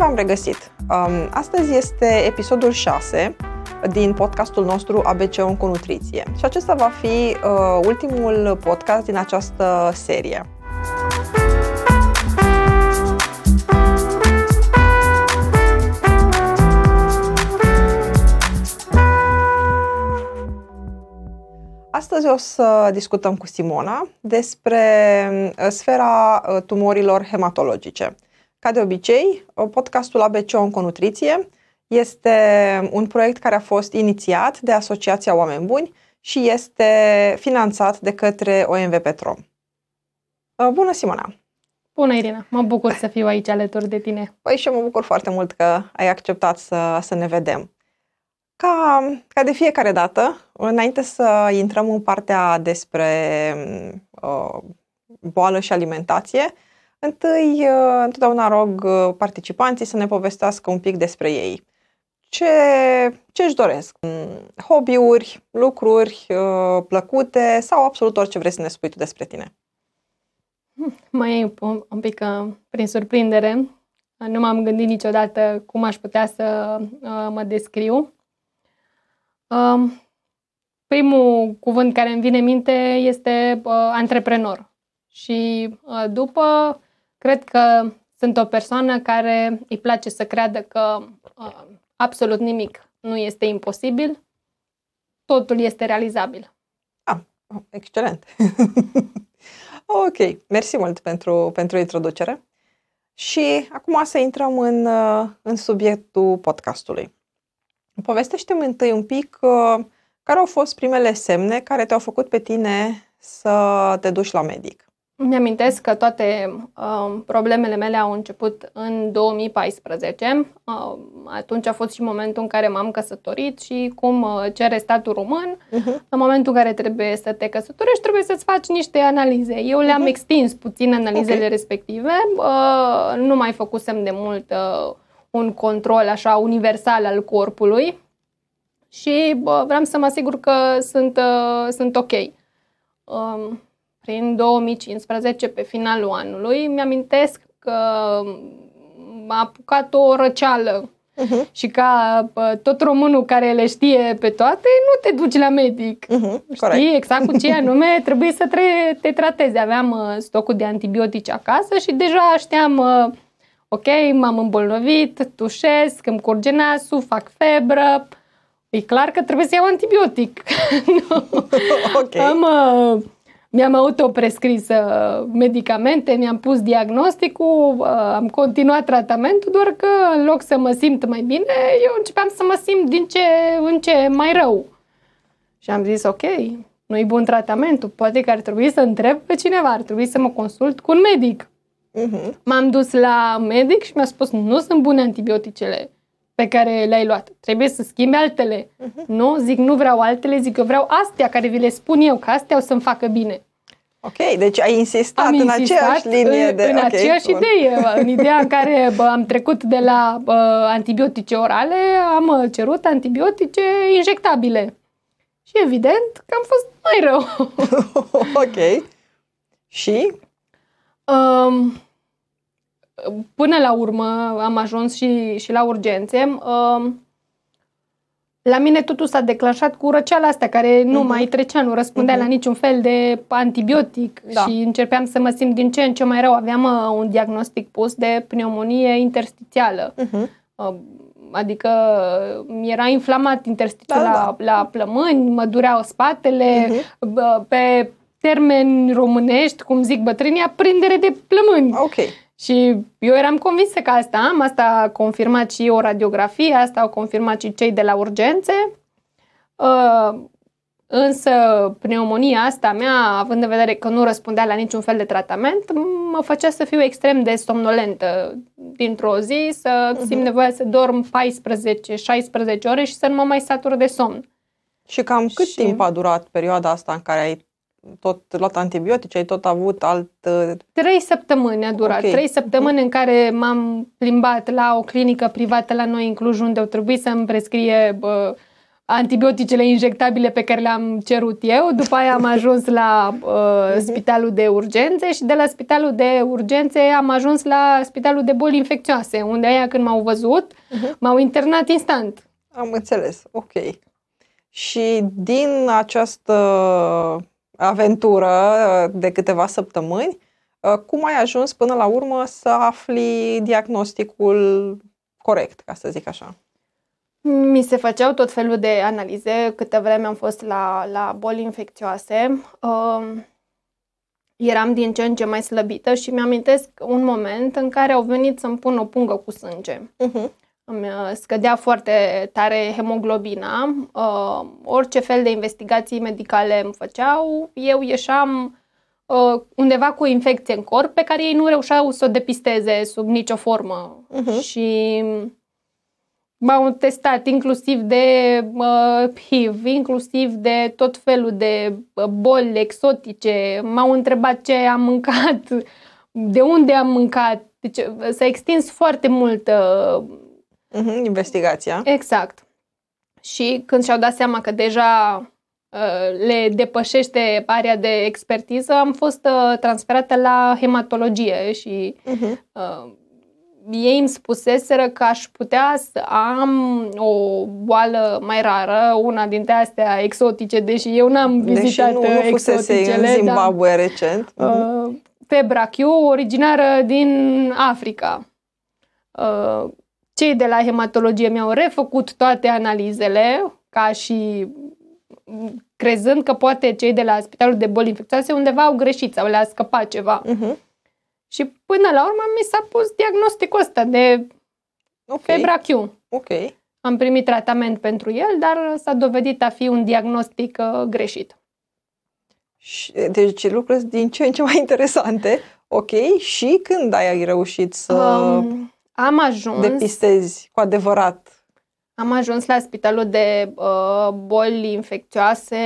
v-am regăsit! Um, astăzi este episodul 6 din podcastul nostru ABC Onconutriție și acesta va fi uh, ultimul podcast din această serie. Astăzi o să discutăm cu Simona despre uh, sfera uh, tumorilor hematologice. Ca de obicei, uh, podcastul ABC Onconutriție este un proiect care a fost inițiat de Asociația Oameni Buni și este finanțat de către OMV Petrom. Bună, Simona! Bună, Irina! Mă bucur să fiu aici alături de tine. Păi și eu mă bucur foarte mult că ai acceptat să, să ne vedem. Ca, ca de fiecare dată, înainte să intrăm în partea despre uh, boală și alimentație, întâi uh, întotdeauna rog uh, participanții să ne povestească un pic despre ei. Ce, ce își doresc? Hobby-uri, lucruri uh, plăcute sau absolut orice vrei să ne spui tu despre tine? Mai e un, un pic uh, prin surprindere. Nu m-am gândit niciodată cum aș putea să uh, mă descriu. Um, primul cuvânt care îmi vine în minte este uh, antreprenor. Și uh, după, cred că sunt o persoană care îi place să creadă că uh, absolut nimic nu este imposibil, totul este realizabil. Ah, excelent! ok, mersi mult pentru, pentru introducere. Și acum să intrăm în, uh, în subiectul podcastului. Povestește-mi întâi un pic uh, care au fost primele semne care te-au făcut pe tine să te duci la medic. Mi-amintesc că toate uh, problemele mele au început în 2014. Uh, atunci a fost și momentul în care m-am căsătorit și cum uh, cere statul român. Uh-huh. În momentul în care trebuie să te căsătorești, trebuie să-ți faci niște analize. Eu le-am uh-huh. extins puțin analizele okay. respective. Uh, nu mai făcusem de mult uh, un control așa universal al corpului și bă, vreau să mă asigur că sunt, uh, sunt ok. Um, prin 2015, pe finalul anului, mi-amintesc că m-a apucat o răceală uh-huh. și ca bă, tot românul care le știe pe toate, nu te duci la medic. Uh-huh. Știi Corect. exact cu ce anume trebuie să tre- te tratezi. Aveam uh, stocul de antibiotice acasă și deja știam... Uh, ok, m-am îmbolnăvit, tușesc, îmi curge nasul, fac febră, e clar că trebuie să iau antibiotic. ok. Am, uh, mi-am autoprescris uh, medicamente, mi-am pus diagnosticul, uh, am continuat tratamentul, doar că în loc să mă simt mai bine, eu începeam să mă simt din ce în ce mai rău. Și am zis, ok, nu-i bun tratamentul, poate că ar trebui să întreb pe cineva, ar trebui să mă consult cu un medic. Uh-huh. M-am dus la medic și mi-a spus nu sunt bune antibioticele pe care le-ai luat. Trebuie să schimbi altele. Uh-huh. Nu, zic nu vreau altele, zic eu vreau astea care vi le spun eu, că astea o să-mi facă bine. Ok, deci ai insistat, am în aceeași linie în, de... În okay, aceeași bun. idee, în ideea în care bă, am trecut de la bă, antibiotice orale, am cerut antibiotice injectabile. Și evident că am fost mai rău. ok. Și? Um, până la urmă am ajuns și, și la urgențe. Um, la mine totul s-a declanșat cu răceala asta care nu uh-huh. mai trecea, nu răspundea uh-huh. la niciun fel de antibiotic da. și începeam să mă simt din ce în ce mai rău. Aveam uh, un diagnostic pus de pneumonie interstițială. Uh-huh. Uh, adică mi era inflamat intersticiul da, la, da. la plămâni, mă dureau spatele, uh-huh. pe termeni românești, cum zic bătrânii, aprindere de plămâni. Ok. Și eu eram convinsă că asta am, asta a confirmat și o radiografie, asta au confirmat și cei de la urgențe. Uh, însă pneumonia asta mea, având în vedere că nu răspundea la niciun fel de tratament, mă făcea să fiu extrem de somnolentă dintr-o zi, să uh-huh. simt nevoia să dorm 14-16 ore și să nu mă mai satur de somn. Și cam cât și... timp a durat perioada asta în care ai tot luat antibiotice, ai tot avut alt... Uh, trei săptămâni a durat. Okay. Trei săptămâni uh-huh. în care m-am plimbat la o clinică privată la noi în Cluj, unde au trebuit să-mi prescrie bă, antibioticele injectabile pe care le-am cerut eu. După aia am ajuns la uh, spitalul de urgențe și de la spitalul de urgențe am ajuns la spitalul de boli infecțioase, unde aia când m-au văzut, uh-huh. m-au internat instant. Am înțeles, ok. Și din această aventură de câteva săptămâni, cum ai ajuns până la urmă să afli diagnosticul corect, ca să zic așa? Mi se făceau tot felul de analize, câte vreme am fost la, la boli infecțioase. Uh, eram din ce în ce mai slăbită și mi-amintesc un moment în care au venit să-mi pun o pungă cu sânge. Uh-huh. Îmi uh, scădea foarte tare hemoglobina. Uh, orice fel de investigații medicale îmi făceau, eu ieșeam uh, undeva cu o infecție în corp pe care ei nu reușeau să o depisteze sub nicio formă. Uh-huh. Și m-au testat inclusiv de uh, HIV, inclusiv de tot felul de uh, boli exotice, m-au întrebat ce am mâncat, de unde am mâncat. Deci uh, s-a extins foarte mult uh, uh-huh, investigația. Exact. Și când și-au dat seama că deja uh, le depășește area de expertiză, am fost uh, transferată la hematologie și uh-huh. uh, ei îmi spuseseră că aș putea să am o boală mai rară, una dintre astea exotice, deși eu n-am vizitat deși nu, nu exoticele. în Zimbabwe da, recent. Uh, febra Q, originară din Africa. Uh, cei de la hematologie mi-au refăcut toate analizele, ca și crezând că poate cei de la Spitalul de Boli Infecțioase undeva au greșit sau le-a scăpat ceva. Uh-huh. Și până la urmă mi s-a pus diagnosticul ăsta de okay. febra Q. Ok. Am primit tratament pentru el, dar s-a dovedit a fi un diagnostic uh, greșit. Deci lucruri din ce în ce mai interesante. Ok, și când ai reușit să um, am ajuns, depistezi cu adevărat? Am ajuns la spitalul de uh, boli infecțioase.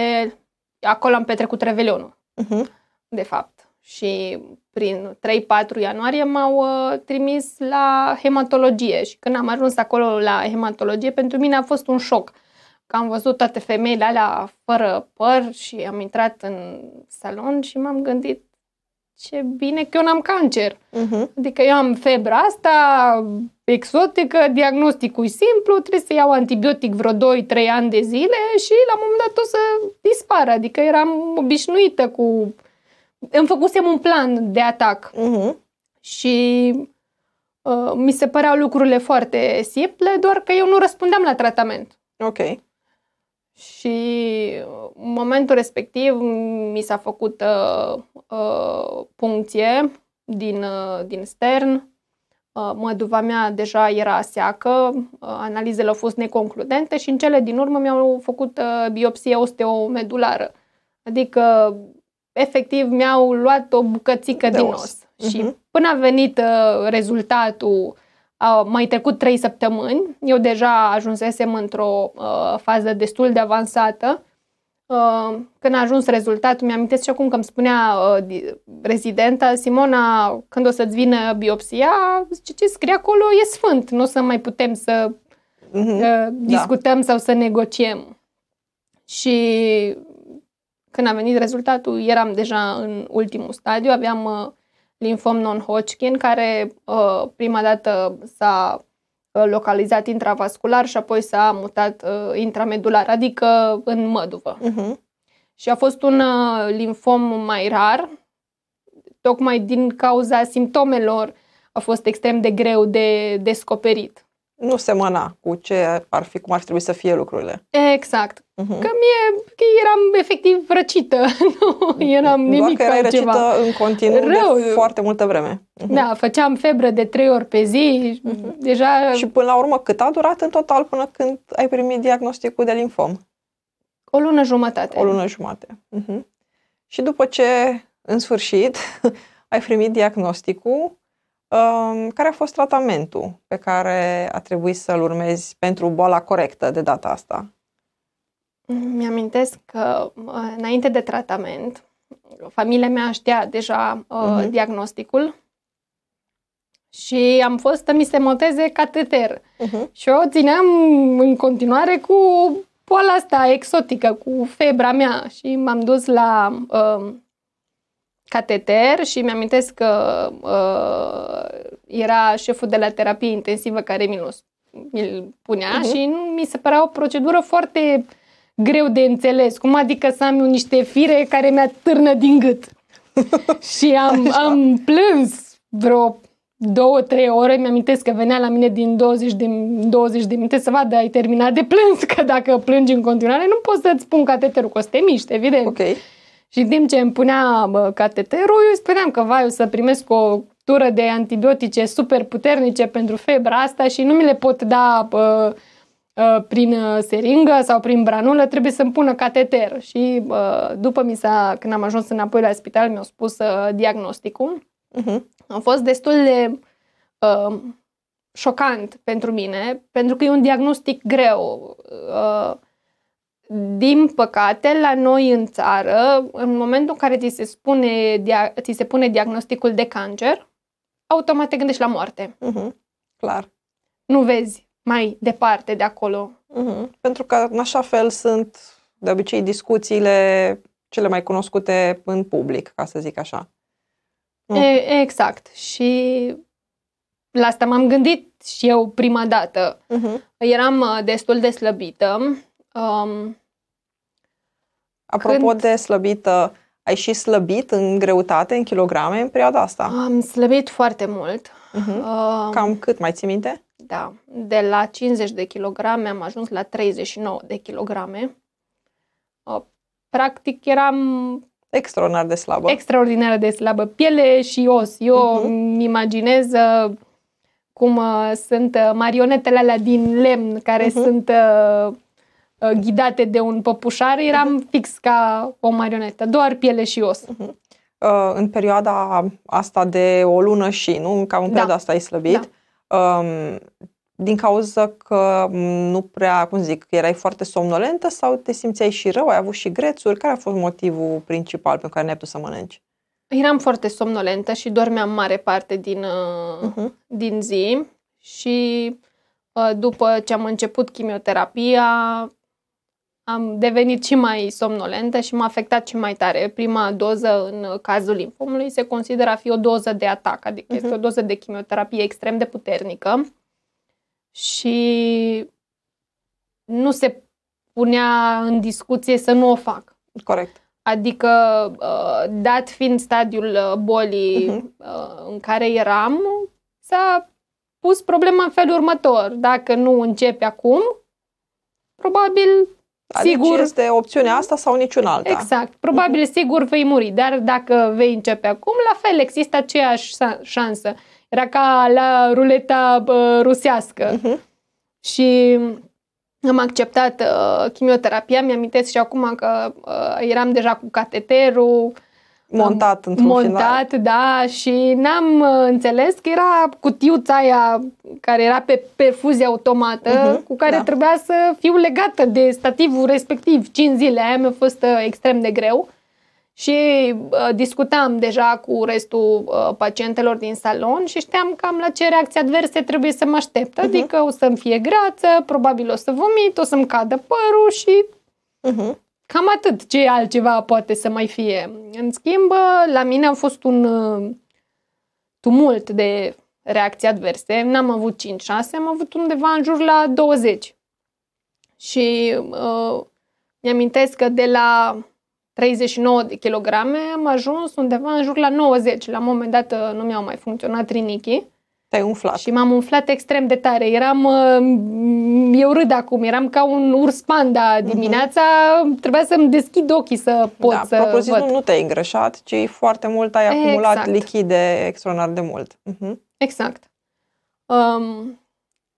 Acolo am petrecut revelionul, uh-huh. de fapt. Și prin 3-4 ianuarie m-au uh, trimis la hematologie și când am ajuns acolo la hematologie, pentru mine a fost un șoc. Că am văzut toate femeile alea fără păr și am intrat în salon și m-am gândit ce bine că eu n-am cancer. Uh-huh. Adică eu am febra asta exotică, diagnosticul e simplu, trebuie să iau antibiotic vreo 2-3 ani de zile și la un moment dat o să dispară. Adică eram obișnuită cu îmi făcusem un plan de atac uh-huh. și uh, mi se păreau lucrurile foarte simple, doar că eu nu răspundeam la tratament. Ok. Și în momentul respectiv mi s-a făcut uh, uh, puncție din, uh, din stern, uh, măduva mea deja era seacă, uh, analizele au fost neconcludente și în cele din urmă mi-au făcut uh, biopsie osteomedulară. Adică efectiv mi-au luat o bucățică de din os. os. Uh-huh. Și mhm. până a venit uh, rezultatul, au mai trecut trei săptămâni, eu deja ajunsesem într-o uh, fază destul de avansată. Uh, când a ajuns rezultatul, mi-am și acum că îmi spunea uh, rezidenta, Simona, când o să-ți vină biopsia, zice, ce scrie acolo e sfânt, nu o să mai putem să uh-huh. uh, discutăm da. sau să negociem. Și când a venit rezultatul, eram deja în ultimul stadiu, aveam uh, linfom non-Hodgkin, care uh, prima dată s-a uh, localizat intravascular și apoi s-a mutat uh, intramedular, adică în măduvă. Uh-huh. Și a fost un uh, linfom mai rar, tocmai din cauza simptomelor a fost extrem de greu de descoperit nu semăna cu ce ar fi, cum ar trebui să fie lucrurile. Exact. Uh-huh. Că mie că eram efectiv răcită, nu eram nimic Doar că erai altceva. răcită în continuu Rău. de foarte multă vreme. Uh-huh. Da, făceam febră de trei ori pe zi, uh-huh. deja... Și până la urmă, cât a durat în total până când ai primit diagnosticul de linfom? O lună jumătate. O lună jumătate. Uh-huh. Și după ce, în sfârșit, ai primit diagnosticul, care a fost tratamentul pe care a trebuit să-l urmezi pentru boala corectă de data asta? Mi-amintesc că înainte de tratament, familia mea știa deja uh, uh-huh. diagnosticul și am fost să mi se monteze cateter. Uh-huh. Și eu țineam în continuare cu boala asta exotică cu febra mea și m-am dus la uh, cateter și mi-amintesc că uh, era șeful de la terapie intensivă care mi-l, mi punea uh-huh. și nu, mi se părea o procedură foarte greu de înțeles. Cum adică să am eu niște fire care mi-a târnă din gât. și am, am plâns vreo două, trei ore, mi-amintesc că venea la mine din 20 de, 20 de minute să vadă, ai terminat de plâns, că dacă plângi în continuare nu poți să-ți pun cateterul, că o să te miști, evident. Okay. Și în timp ce îmi punea bă, cateterul, eu spuneam că vai, o să primesc o tură de antibiotice super puternice pentru febra asta și nu mi le pot da bă, prin seringă sau prin branulă, trebuie să-mi pună cateter. Și bă, după mi s-a, când am ajuns înapoi la spital, mi-au spus uh, diagnosticul. Uh-huh. A fost destul de uh, șocant pentru mine, pentru că e un diagnostic greu. Uh, din păcate, la noi în țară, în momentul în care ți se, spune, ți se pune diagnosticul de cancer, automat te gândești la moarte. Uh-huh. Clar. Nu vezi mai departe de acolo. Uh-huh. Pentru că în așa fel sunt de obicei discuțiile cele mai cunoscute în public, ca să zic așa. Uh. E, exact. Și la asta m-am gândit și eu prima dată. Uh-huh. Eram uh, destul de slăbită. Um, Apropo când... de slăbită, ai și slăbit în greutate, în kilograme, în perioada asta? Am slăbit foarte mult. Uh-huh. Uh, Cam cât, mai ții minte? Da. De la 50 de kilograme am ajuns la 39 de kilograme. Uh, practic eram... Extraordinar de slabă. Extraordinar de slabă. Piele și os. Eu uh-huh. îmi imaginez uh, cum uh, sunt uh, marionetele alea din lemn care uh-huh. sunt uh, Uh, ghidate de un păpușar, eram uh-huh. fix ca o marionetă, doar piele și os. Uh-huh. Uh, în perioada asta de o lună și, nu? Cam în perioada da. asta ai slăbit. Da. Um, din cauza că nu prea, cum zic, erai foarte somnolentă sau te simțeai și rău, ai avut și grețuri? Care a fost motivul principal pentru care n-ai putut să mănânci? Eram foarte somnolentă și dormeam mare parte din, uh-huh. din zi și uh, după ce am început chimioterapia, am devenit și mai somnolentă și m-a afectat și mai tare. Prima doză în cazul limfomului se consideră a fi o doză de atac, adică uh-huh. este mhm. o doză de chimioterapie extrem de puternică și nu se punea în discuție să nu o fac. Corect. Adică, uh, dat fiind stadiul uh, bolii uh-huh. în care eram, s-a pus problema în felul următor. Dacă nu începe acum, probabil Sigur. Adică este opțiunea asta sau niciun alta. Exact. Probabil, uh-huh. sigur, vei muri, dar dacă vei începe acum, la fel, există aceeași șansă. Era ca la ruleta bă, rusească. Uh-huh. Și am acceptat uh, chimioterapia, mi-amintesc și acum că uh, eram deja cu cateterul, montat într-un montat, final. da, și n-am uh, înțeles că era cutiuța aia care era pe perfuzie automată, uh-huh, cu care da. trebuia să fiu legată de stativul respectiv. 5 zile aia mi-a fost uh, extrem de greu și uh, discutam deja cu restul uh, pacientelor din salon și știam cam la ce reacții adverse trebuie să mă aștept. Uh-huh. Adică o să-mi fie greață, probabil o să vomit, o să-mi cadă părul și... Uh-huh. Cam atât. Ce altceva poate să mai fie? În schimb, la mine a fost un uh, tumult de reacții adverse. N-am avut 5-6, am avut undeva în jur la 20. Și uh, mi-amintesc că de la 39 de kilograme am ajuns undeva în jur la 90. La un moment dat uh, nu mi-au mai funcționat rinichii. Te-ai umflat. Și m-am umflat extrem de tare. Eram, uh, eu râd acum, eram ca un urs panda mhm. dimineața, uh-huh. trebuia să-mi deschid ochii să pot da, să văd. Nu, nu te-ai îngrășat, ci foarte mult ai acumulat exact. lichide extraordinar de mult. Uh-huh. Exact. Um,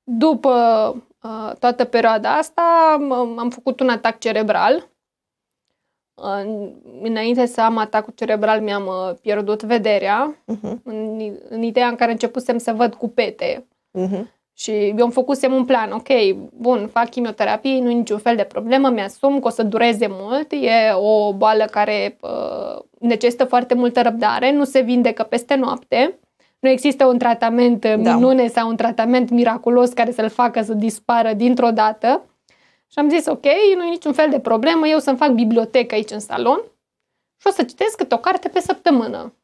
după uh, toată perioada asta am făcut un atac cerebral înainte să am atacul cerebral mi-am uh, pierdut vederea uh-huh. în, în ideea în care începusem să văd cu pete. Uh-huh. Și eu îmi făcusem un plan, ok, bun, fac chimioterapie, nu e niciun fel de problemă, mi-asum că o să dureze mult, e o boală care uh, necesită foarte multă răbdare, nu se vindecă peste noapte, nu există un tratament da. minune sau un tratament miraculos care să-l facă să dispară dintr-o dată Și am zis, ok, nu e niciun fel de problemă, eu să-mi fac bibliotecă aici în salon și o să citesc câte o carte pe săptămână.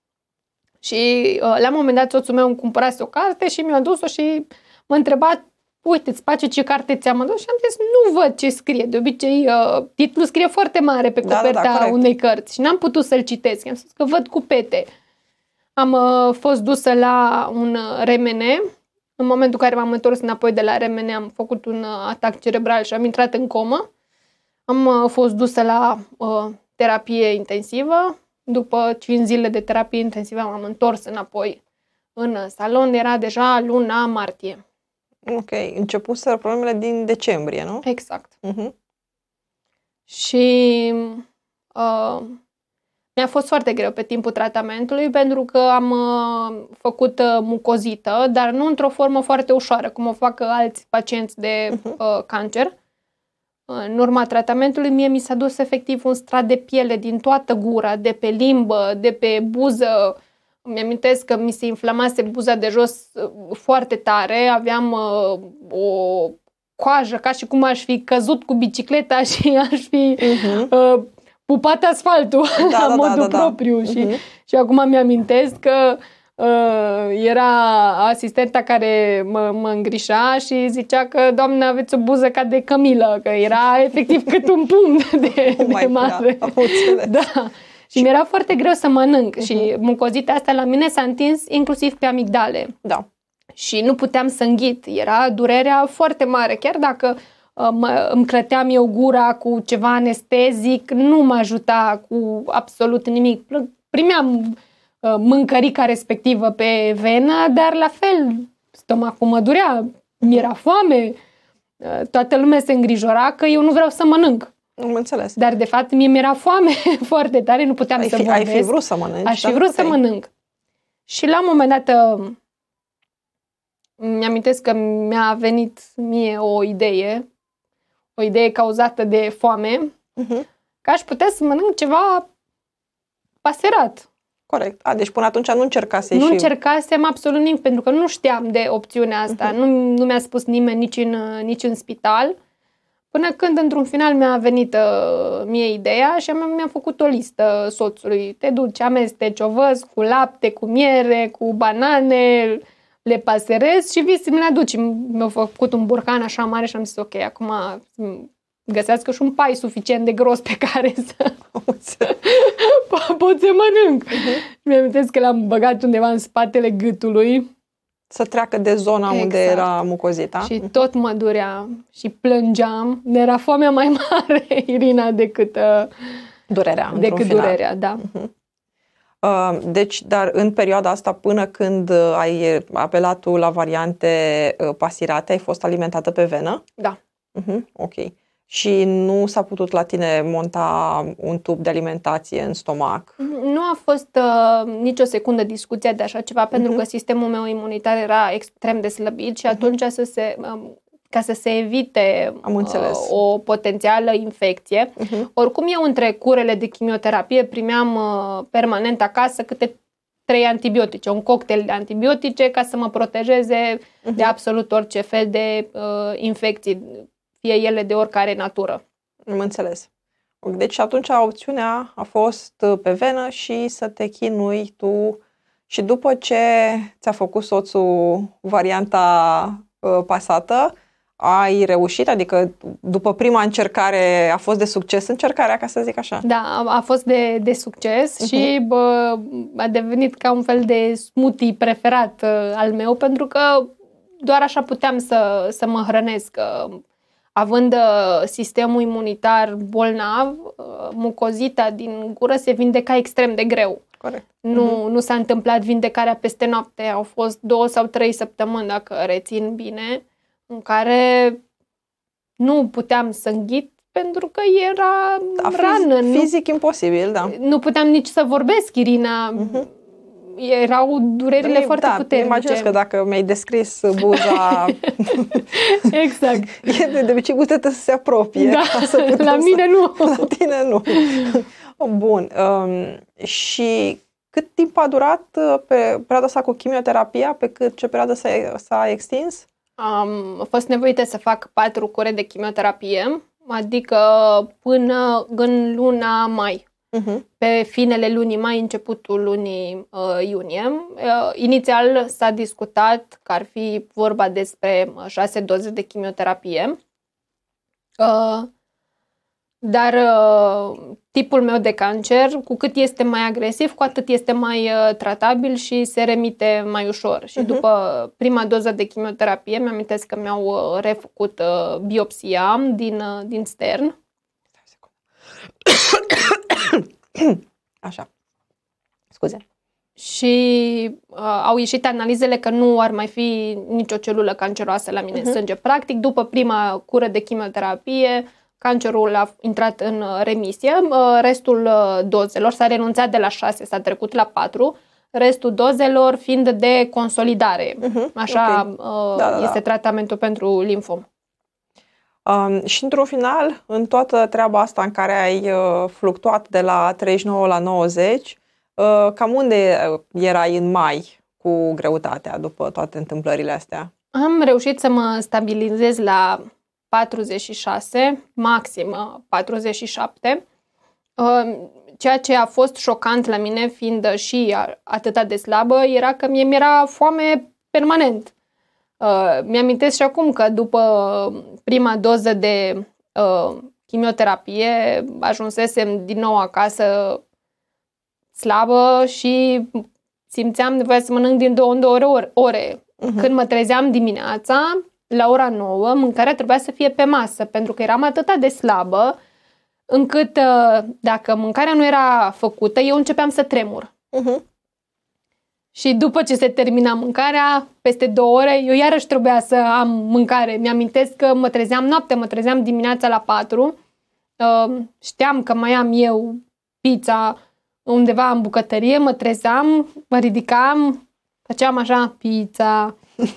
Și uh, la un moment dat soțul meu îmi cumpărase o carte și mi-a dus-o și m-a întrebat uite, îți place ce carte ți-am adus? Și am zis, nu văd ce scrie. De obicei, uh, titlul scrie foarte mare pe coperta da, da, da, unei cărți și n-am putut să-l citesc. Am spus că văd cu pete. Am uh, fost dusă la un RMN. În momentul în care m-am întors înapoi de la RMN, am făcut un uh, atac cerebral și am intrat în comă. Am uh, fost dusă la uh, terapie intensivă. După 5 zile de terapie intensivă m-am întors înapoi în salon. Era deja luna martie. Ok, să problemele din decembrie, nu? Exact. Uh-huh. Și uh, mi-a fost foarte greu pe timpul tratamentului pentru că am uh, făcut uh, mucozită, dar nu într-o formă foarte ușoară, cum o fac alți pacienți de uh-huh. uh, cancer. În urma tratamentului, mie mi s-a dus efectiv un strat de piele din toată gura, de pe limbă, de pe buză, mi-amintesc că mi se inflamase buza de jos uh, foarte tare, aveam uh, o coajă ca și cum aș fi căzut cu bicicleta și aș fi uh-huh. uh, pupat asfaltul da, la da, modul da, da, propriu. Da. Și, uh-huh. și acum mi-amintesc că uh, era asistenta care mă, mă îngrișa și zicea că, doamne, aveți o buză ca de cămilă, că era efectiv cât un pumn de, oh de mare. Da. Și mi-era foarte greu să mănânc uh-huh. și mucozita asta la mine s-a întins inclusiv pe amigdale. Da. Și nu puteam să înghit. Era durerea foarte mare. Chiar dacă uh, mă, îmi clăteam eu gura cu ceva anestezic, nu mă ajuta cu absolut nimic. Primeam uh, mâncărica respectivă pe venă, dar la fel stomacul mă durea, mi-era foame. Uh, toată lumea se îngrijora că eu nu vreau să mănânc. Am înțeles. Dar, de fapt, mie mi-era foame foarte tare, nu puteam ai să fi, vorbesc. Ai fi vrut să mănânci. Aș fi vrut să mănânc. Și la un moment dat uh, mi-amintesc că mi-a venit mie o idee, o idee cauzată de foame, uh-huh. că aș putea să mănânc ceva paserat. Corect. A, deci până atunci nu încercase Nu și... încercasem absolut nimic, pentru că nu știam de opțiunea asta. Uh-huh. Nu, nu mi-a spus nimeni nici în, nici în spital. Până când, într-un final, mi-a venit uh, mie ideea și am, mi-am făcut o listă soțului. Te duci, amesteci ovăz cu lapte, cu miere, cu banane, le paserezi și vii să mi le aduci. Mi-au făcut un burcan așa mare și am zis, ok, acum găsească și un pai suficient de gros pe care să pot să mănânc. Uh-huh. Mi-am că l-am băgat undeva în spatele gâtului să treacă de zona exact. unde era mucozita. Și mhm. tot mă durea și plângeam. Ne era foamea mai mare, Irina, decât uh, durerea. Decât durerea, da. Uh-huh. Uh, deci, dar în perioada asta, până când uh, ai apelat tu la variante uh, pasirate, ai fost alimentată pe venă? Da. Uh-huh. Ok și nu s-a putut la tine monta un tub de alimentație în stomac? Nu a fost uh, nicio secundă discuția de așa ceva, pentru uh-huh. că sistemul meu imunitar era extrem de slăbit și uh-huh. atunci să se, um, ca să se evite Am înțeles. Uh, o potențială infecție. Uh-huh. Oricum eu între curele de chimioterapie primeam uh, permanent acasă câte trei antibiotice, un cocktail de antibiotice ca să mă protejeze uh-huh. de absolut orice fel de uh, infecții fie ele de oricare natură. Am înțeles. Deci atunci opțiunea a fost uh, pe venă și să te chinui tu și după ce ți-a făcut soțul varianta uh, pasată, ai reușit? Adică după prima încercare a fost de succes încercarea, ca să zic așa? Da, a fost de, de succes uh-huh. și bă, a devenit ca un fel de smoothie preferat uh, al meu pentru că doar așa puteam să, să mă hrănesc. Uh, având uh, sistemul imunitar bolnav, uh, mucozita din gură se vindeca extrem de greu. Corect. Nu, uh-huh. nu s-a întâmplat vindecarea peste noapte, au fost două sau trei săptămâni, dacă rețin bine, în care nu puteam să înghit pentru că era da, rană. Fizic nu, imposibil, da. Nu puteam nici să vorbesc, Irina. Uh-huh erau durerile da, foarte da, puternice. Imaginez că dacă mi-ai descris buza... exact. E de, de obicei gustată să se apropie. Da, să la mine să, nu. La tine nu. Bun. Um, și cât timp a durat uh, pe perioada asta cu chimioterapia? Pe cât ce perioadă s-a, s-a extins? Am fost nevoită să fac patru cure de chimioterapie adică până în luna mai. Uh-huh. Pe finele lunii mai, începutul lunii uh, iunie. Uh, inițial s-a discutat că ar fi vorba despre uh, șase doze de chimioterapie. Uh, dar uh, tipul meu de cancer, cu cât este mai agresiv, cu atât este mai uh, tratabil și se remite mai ușor. Și Mhm. după prima doză de chimioterapie, mi-am că mi-au uh, refăcut uh, biopsia din, uh, din stern. Stai o secundă. Așa. Scuze. și uh, au ieșit analizele că nu ar mai fi nicio celulă canceroasă la mine în Mhm. sânge. Practic, după prima cură de chimioterapie, cancerul a intrat în uh, remisie. Uh, restul uh, dozelor s-a renunțat de la 6, s-a trecut la 4, restul dozelor fiind de consolidare. Mhm, Așa ok. uh, Da, da, da. este tratamentul pentru limfom. Um, și într-un final, în toată treaba asta în care ai uh, fluctuat de la 39 la 90, uh, cam unde uh, erai în mai cu greutatea după toate întâmplările astea? Am reușit să mă stabilizez la 46, maxim uh, 47, uh, ceea ce a fost șocant la mine, fiind și a- atâta de slabă, era că mie mi-era foame permanent. Uh, Mi-amintesc și acum că după prima doză de uh, chimioterapie ajunsesem din nou acasă slabă și simțeam nevoia să mănânc din două în două ore. ore. Mhm. Când mă trezeam dimineața, la ora 9, mâncarea trebuia să fie pe masă, pentru că eram atât de slabă, încât uh, dacă mâncarea nu era făcută, eu începeam să tremur. Uh-huh. Și după ce se termina mâncarea, peste două ore, eu iarăși trebuia să am mâncare. Mi-amintesc că mă trezeam noapte, mă trezeam dimineața la 4. Uh, știam că mai am eu pizza undeva în bucătărie, mă trezeam, mă ridicam, făceam așa pizza.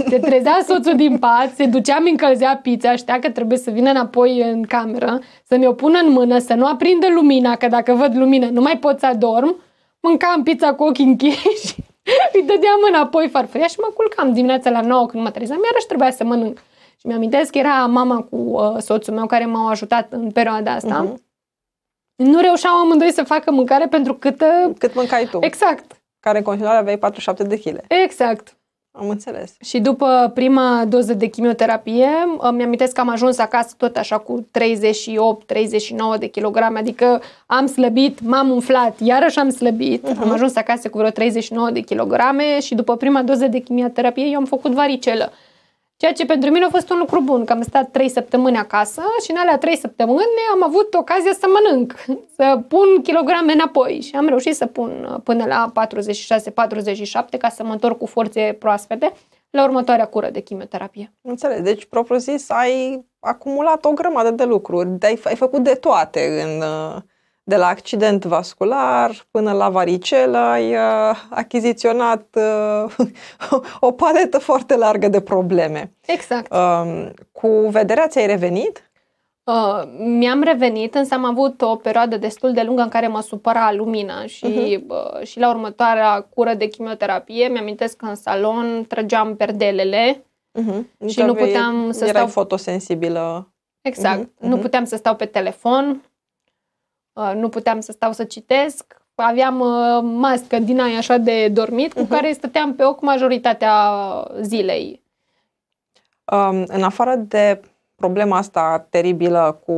Se trezea soțul din pat, se ducea, mi încălzea pizza, știa că trebuie să vină înapoi în cameră, să mi-o pună în mână, să nu aprindă lumina, că dacă văd lumină nu mai pot să adorm. Mâncam pizza cu ochii închiși, îi dădeam înapoi farfuria și mă culcam dimineața la 9 când mă trezeam, iarăși trebuia să mănânc. Și mi-amintesc că era mama cu uh, soțul meu care m-au ajutat în perioada asta. Mhm. Nu reușeau amândoi să facă mâncare pentru cât... uh, Cât mâncai tu? Exact, care în continuare aveai 47 de kg. exact. Am înțeles. Și după prima doză de chimioterapie, îmi amintesc că am ajuns acasă tot așa cu 38-39 de kilograme, adică am slăbit, m-am umflat, iarăși am slăbit, uh-huh. am ajuns acasă cu vreo 39 de kilograme și după prima doză de chimioterapie eu am făcut varicelă. Ceea ce pentru mine a fost un lucru bun, că am stat 3 săptămâni acasă și în alea 3 săptămâni am avut ocazia să mănânc, să pun kilograme înapoi și am reușit să pun uh, până la 46-47 ca să mă întorc cu forțe proaspete la următoarea cură de chimioterapie. Înțeles. Deci, propriu zis, ai acumulat o grămadă de lucruri. Ai, ai făcut de toate în, uh, de la accident vascular până la varicelă, ai uh, achiziționat uh, o paletă foarte largă de probleme. Exact. Um, cu vederea ți-ai revenit? Uh, mi-am revenit, însă am avut o perioadă destul de lungă în care mă supăra lumina și, uh, și la următoarea cură de chimioterapie mi-amintesc că în salon trăgeam perdelele Uh-huh. Și nu puteam să erai stau- fotosensibilă. Exact. Mhm, Nu mhm. puteam să stau pe telefon, uh, nu puteam să stau să citesc. Aveam uh, mască din aia așa de dormit, cu Mhm. care stăteam pe ochi majoritatea zilei. Um, în afară de problema asta teribilă cu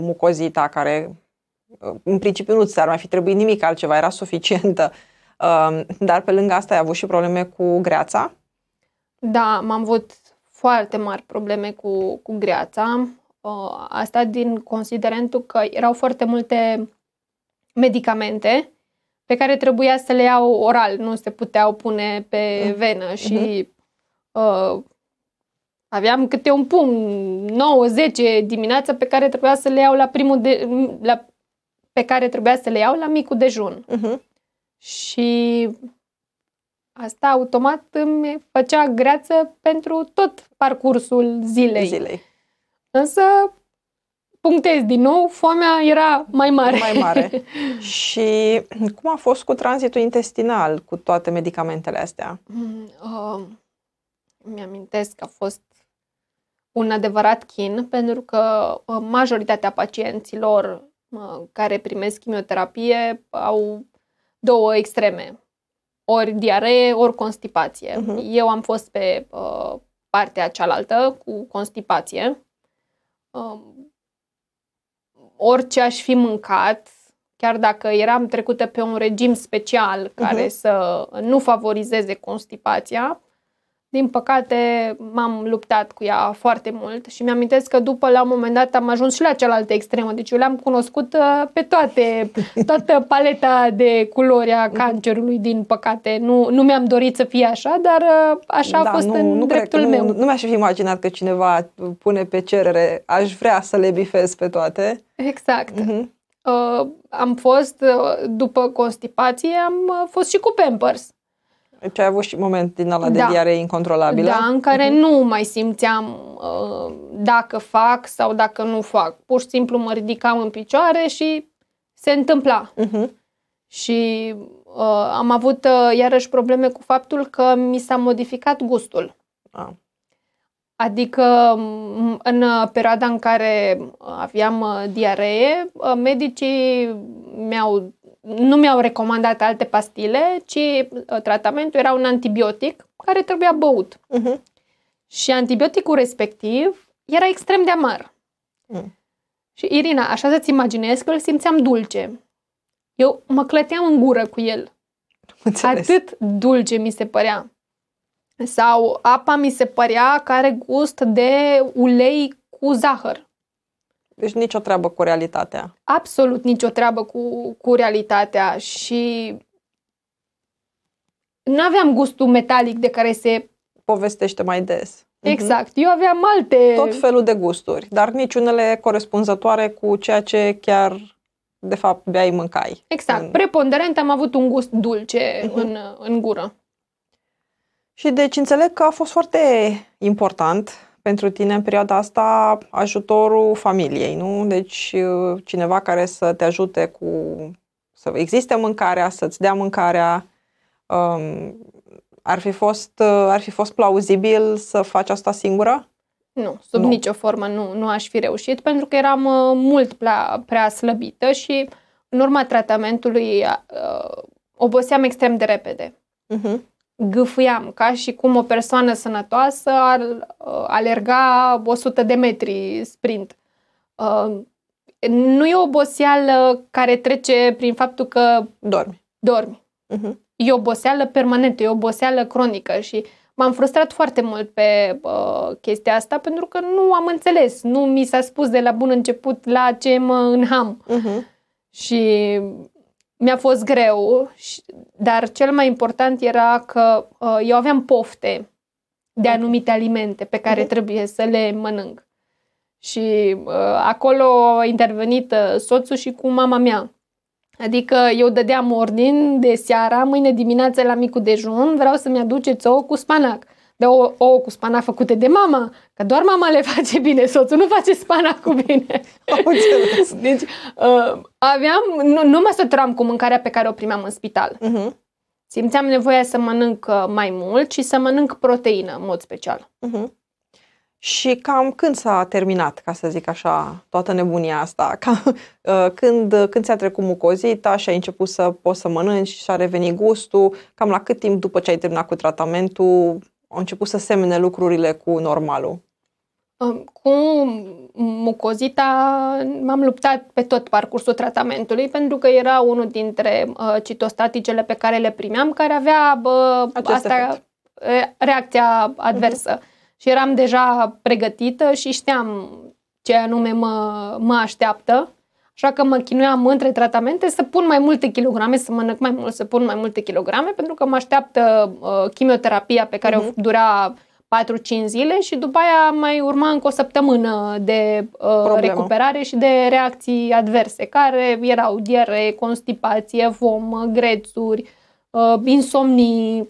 mucozita, care uh, în principiu nu ți-ar mai fi trebuit nimic altceva, era suficientă, um, dar pe lângă asta ai avut și probleme cu greața. Da, am avut foarte mari probleme cu, cu greața. Uh, Asta din considerentul că erau foarte multe medicamente pe care trebuia să le iau oral, nu se puteau pune pe Mm. venă și uh, aveam câte un pumn, 9-10 dimineața pe care trebuia să le iau la primul de, la, pe care trebuia să le iau la micul dejun. Uh-huh. Și asta automat îmi făcea greață pentru tot parcursul zilei. Zilei. Însă, punctez din nou, foamea era mai mare. Mai mare. și cum a fost cu tranzitul intestinal, cu toate medicamentele astea? Mm, uh, mi-amintesc că a fost un adevărat chin, pentru că uh, majoritatea pacienților uh, care primesc chimioterapie au două extreme. Ori diaree, ori constipație. Uh-huh. Eu am fost pe uh, partea cealaltă cu constipație. Uh, orice aș fi mâncat, chiar dacă eram trecută pe un regim special care uh-huh. să nu favorizeze constipația, din păcate, m-am luptat cu ea foarte mult și mi-amintesc că după, la un moment dat, am ajuns și la cealaltă extremă. Deci eu le-am cunoscut uh, pe toate, toată paleta de culori a cancerului, din păcate. Nu, nu mi-am dorit să fie așa, dar uh, așa da, a fost nu, în nu dreptul cred, meu. Nu, nu mi-aș fi imaginat că cineva pune pe cerere, aș vrea să le bifez pe toate. Exact. Uh-huh. Uh, am fost, uh, după constipație, am uh, fost și cu Pampers. Deci ai avut și moment din ăla da. de diaree incontrolabilă? Da, în care uh-huh. nu mai simțeam uh, dacă fac sau dacă nu fac. Pur și simplu mă ridicam în picioare și se întâmpla. Uh-huh. Și uh, am avut uh, iarăși probleme cu faptul că mi s-a modificat gustul. Ah. Adică în perioada în care aveam uh, diaree, uh, medicii mi-au nu mi-au recomandat alte pastile, ci uh, tratamentul era un antibiotic care trebuia băut. Uh-huh. Și antibioticul respectiv era extrem de amar. Uh-huh. Și Irina, așa să-ți imaginezi că îl simțeam dulce. Eu mă clăteam în gură cu el. Înțeles. Atât dulce mi se părea. Sau apa mi se părea că are gust de ulei cu zahăr. Deci nicio treabă cu realitatea. Absolut nicio treabă cu, cu realitatea și nu aveam gustul metalic de care se povestește mai des. Mhm. Exact. Eu aveam alte... Tot felul de gusturi, dar niciunele corespunzătoare cu ceea ce chiar, de fapt, beai mâncai. Exact. În... Preponderent am avut un gust dulce uh-huh. în, în gură. Și deci înțeleg că a fost foarte important pentru tine în perioada asta ajutorul familiei, nu? Deci uh, cineva care să te ajute cu să existe mâncarea, să-ți dea mâncarea. Um, ar, fi fost, uh, ar fi fost plauzibil să faci asta singură? Nu, sub nu. nicio formă nu, nu aș fi reușit pentru că eram uh, mult prea, prea slăbită și în urma tratamentului uh, oboseam extrem de repede. Uh-huh gâfâiam, ca și cum o persoană sănătoasă ar uh, alerga 100 de metri sprint. Uh, nu e o oboseală care trece prin faptul că dormi. Dormi. Uh-huh. E o oboseală permanentă, e o oboseală cronică și m-am frustrat foarte mult pe uh, chestia asta pentru că nu am înțeles, nu mi s-a spus de la bun început la ce mă înham. Uh-huh. Și mi-a fost greu, dar cel mai important era că uh, eu aveam pofte de anumite alimente pe care uh-huh. trebuie să le mănânc. Și uh, acolo a intervenit uh, soțul și cu mama mea. Adică eu dădeam ordin de seara, mâine dimineață la micul dejun, vreau să-mi aduceți ouă cu spanac de o, ouă cu spana făcute de mama, că doar mama le face bine, soțul nu face spana cu bine. deci uh, aveam, nu, nu mă săturam cu mâncarea pe care o primeam în spital. Uh-huh. Simțeam nevoia să mănânc uh, mai mult și să mănânc proteină în mod special. Uh-huh. Și cam când s-a terminat, ca să zic așa, toată nebunia asta? Cam, uh, când, când ți-a trecut mucozita și ai început să poți să mănânci și a revenit gustul? Cam la cât timp după ce ai terminat cu tratamentul au început să semene lucrurile cu normalul? Cu mucozita m-am luptat pe tot parcursul tratamentului pentru că era unul dintre uh, citostaticele pe care le primeam care avea uh, asta, efect. reacția adversă. Uh-huh. Și eram deja pregătită și știam ce anume mă, mă așteaptă. Așa că mă chinuiam între tratamente să pun mai multe kilograme, să mănânc mai mult, să pun mai multe kilograme, pentru că mă așteaptă uh, chimioterapia pe care uh-huh. o mhm. dura 4-5 zile și după aia mai urma încă o săptămână de uh, recuperare și de reacții adverse, care erau diaree, constipație, vom, grețuri, uh, insomnii,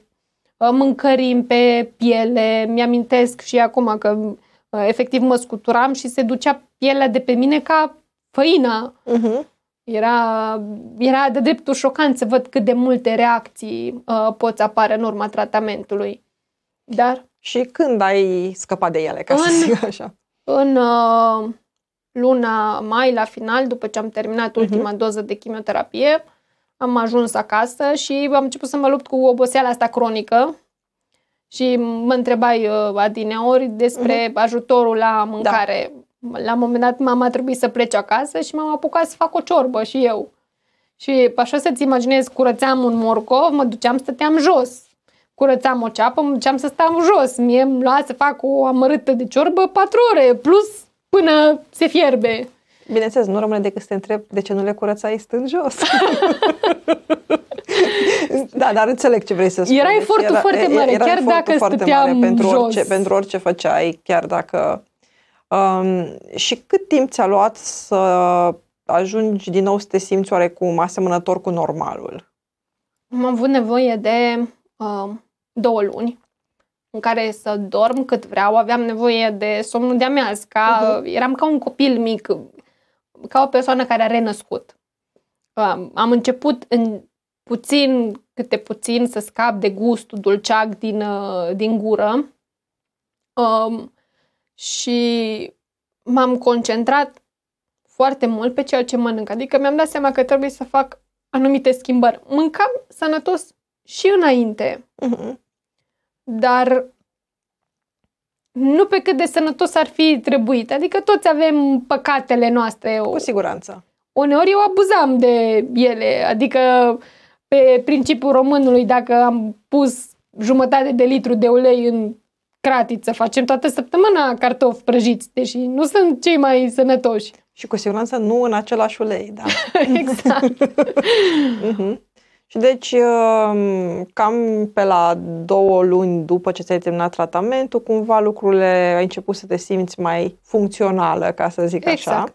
uh, mâncărimi pe piele. Mi-amintesc și acum că uh, efectiv mă scuturam și se ducea pielea de pe mine ca făina. Uh-huh. Era, era de dreptul șocant să văd cât de multe reacții uh, pot apare în urma tratamentului. Dar Și când ai scăpat de ele, ca în, să zic așa? În uh, luna mai, la final, după ce am terminat mhm. ultima uh-huh. doză de chimioterapie, am ajuns acasă și am început să mă lupt cu oboseala asta cronică și mă întrebai uh, adineori despre uh-huh. ajutorul la mâncare. Da. La un moment dat mama a trebuit să plece acasă și m-am apucat să fac o ciorbă și eu. Și așa să-ți imaginezi, curățeam un morcov, mă duceam, stăteam jos. Curățam o ceapă, mă duceam să stau jos. Mie îmi lua să fac o amărâtă de ciorbă patru ore, plus până se fierbe. Bineînțeles, nu rămâne decât să te întreb de ce nu le curățai stând jos. da, dar înțeleg ce vrei să spui. Era deci efortul era, foarte mare, era chiar dacă stăteam mare pentru jos. Orice, pentru orice făceai, chiar dacă... Um, și cât timp ți-a luat să ajungi din nou să te simți oarecum asemănător cu normalul? Am avut nevoie de uh, două luni în care să dorm cât vreau, aveam nevoie de somnul de amiaz, ca, uh-huh. eram ca un copil mic, ca o persoană care a renăscut. Uh, am început în puțin, câte puțin, să scap de gustul dulceag din, uh, din gură uh, și m-am concentrat foarte mult pe ceea ce mănânc. Adică mi-am dat seama că trebuie să fac anumite schimbări. Mâncam sănătos și înainte, uh-huh. dar nu pe cât de sănătos ar fi trebuit. Adică toți avem păcatele noastre. Cu siguranță. Uneori eu abuzam de ele, adică pe principiul românului, dacă am pus jumătate de litru de ulei în cratiță, facem toată săptămâna cartofi prăjiți, deși nu sunt cei mai sănătoși. Și cu siguranță nu în același ulei, da. exact. uh-huh. Și deci, um, cam pe la două luni după ce ți-ai terminat tratamentul, cumva lucrurile ai început să te simți mai funcțională, ca să zic exact. așa.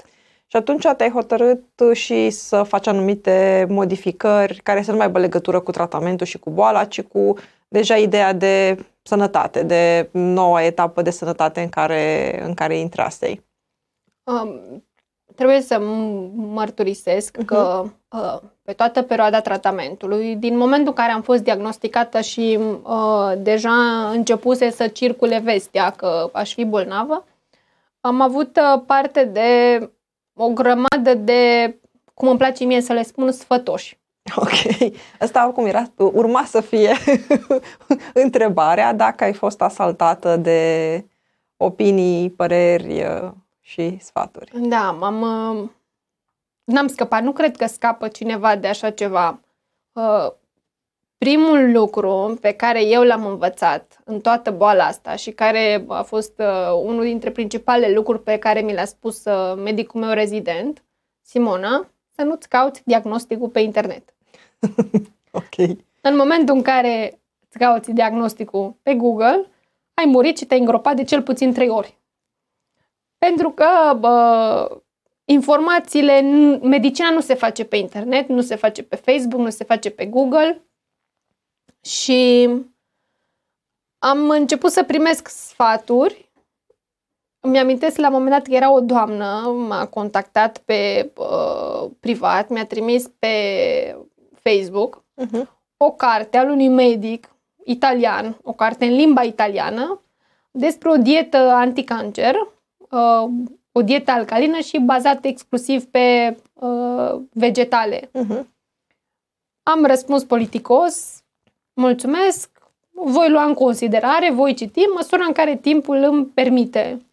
Și atunci te-ai hotărât și să faci anumite modificări care să nu mai aibă legătură cu tratamentul și cu boala, ci cu deja ideea de sănătate, de noua etapă de sănătate în care, în care intrasei. Um, trebuie să mărturisesc uh-huh. că uh, pe toată perioada tratamentului, din momentul în care am fost diagnosticată și uh, deja începuse să circule vestea că aș fi bolnavă, am avut uh, parte de o grămadă de, cum îmi place mie să le spun, sfătoși. Ok. Asta oricum era, urma să fie întrebarea dacă ai fost asaltată de opinii, păreri uh, și sfaturi. Da, m-am, uh, n-am scăpat. Nu cred că scapă cineva de așa ceva. Uh, primul lucru pe care eu l-am învățat în toată boala asta și care a fost unul dintre principalele lucruri pe care mi l-a spus medicul meu rezident, Simona, să nu-ți cauți diagnosticul pe internet. ok. În momentul în care îți cauți diagnosticul pe Google, ai murit și te-ai îngropat de cel puțin trei ori. Pentru că bă, informațiile, medicina nu se face pe internet, nu se face pe Facebook, nu se face pe Google și am început să primesc sfaturi. Îmi amintesc la un moment dat că era o doamnă, m-a contactat pe uh, privat, mi-a trimis pe Facebook uh-huh. o carte al unui medic italian, o carte în limba italiană, despre o dietă anticancer, uh, o dietă alcalină și bazată exclusiv pe uh, vegetale. Uh-huh. Am răspuns politicos, mulțumesc, voi lua în considerare, voi citi, în măsura în care timpul îmi permite.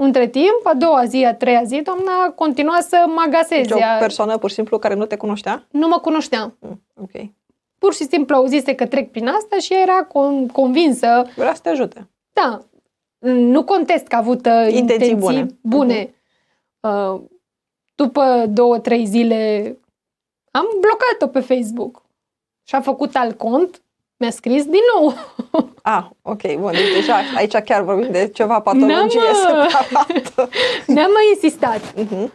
Între timp, a doua zi, a treia zi, doamna continua să mă agaseze. Deci o persoană, pur și simplu, care nu te cunoștea? Nu mă cunoștea. Mm, ok. Pur și simplu auzise că trec prin asta și era convinsă. Vrea să te ajute. Da. Nu contest că a avut uh, intenții, intenții bune. bune. Uh-huh. Uh, după două, trei zile am blocat-o pe Facebook. Și a făcut alt cont mi-a scris din nou. Ah, ok, bun. Deci deja aici chiar vorbim de ceva patologie separată. N-am mai insistat. Uh-huh.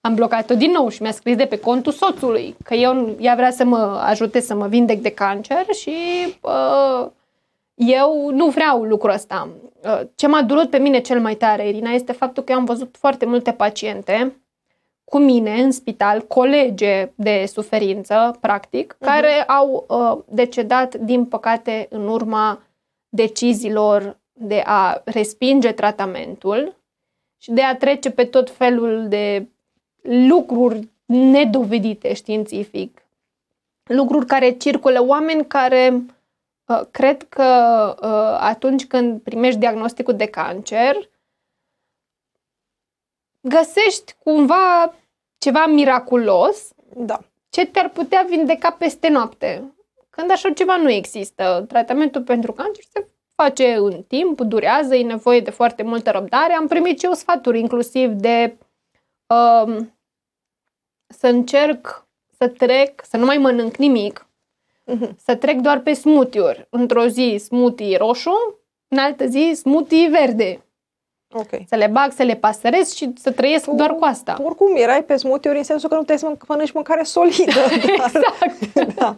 Am blocat-o din nou și mi-a scris de pe contul soțului că eu, ea vrea să mă ajute să mă vindec de cancer și uh, eu nu vreau lucrul ăsta. Uh, ce m-a durut pe mine cel mai tare, Irina, este faptul că eu am văzut foarte multe paciente cu mine în spital colege de suferință, practic, uh-huh. care au uh, decedat, din păcate, în urma deciziilor de a respinge tratamentul și de a trece pe tot felul de lucruri nedovedite științific, lucruri care circulă, oameni care uh, cred că uh, atunci când primești diagnosticul de cancer, găsești cumva ceva miraculos Da. ce te-ar putea vindeca peste noapte. Când așa ceva nu există. Tratamentul pentru cancer se face în timp, durează, e nevoie de foarte multă răbdare. Am primit și eu sfaturi inclusiv de um, să încerc să trec, să nu mai mănânc nimic, Mhm. să trec doar pe smoothie-uri. Într-o zi smoothie roșu, în altă zi smoothie verde. Ok. Să le bag, să le pasărez și să trăiesc Tu- doar cu asta. Oricum, erai pe smoothie în sensul că nu puteai să mânc- mănânci mâncare solidă. Dar, Exact. da.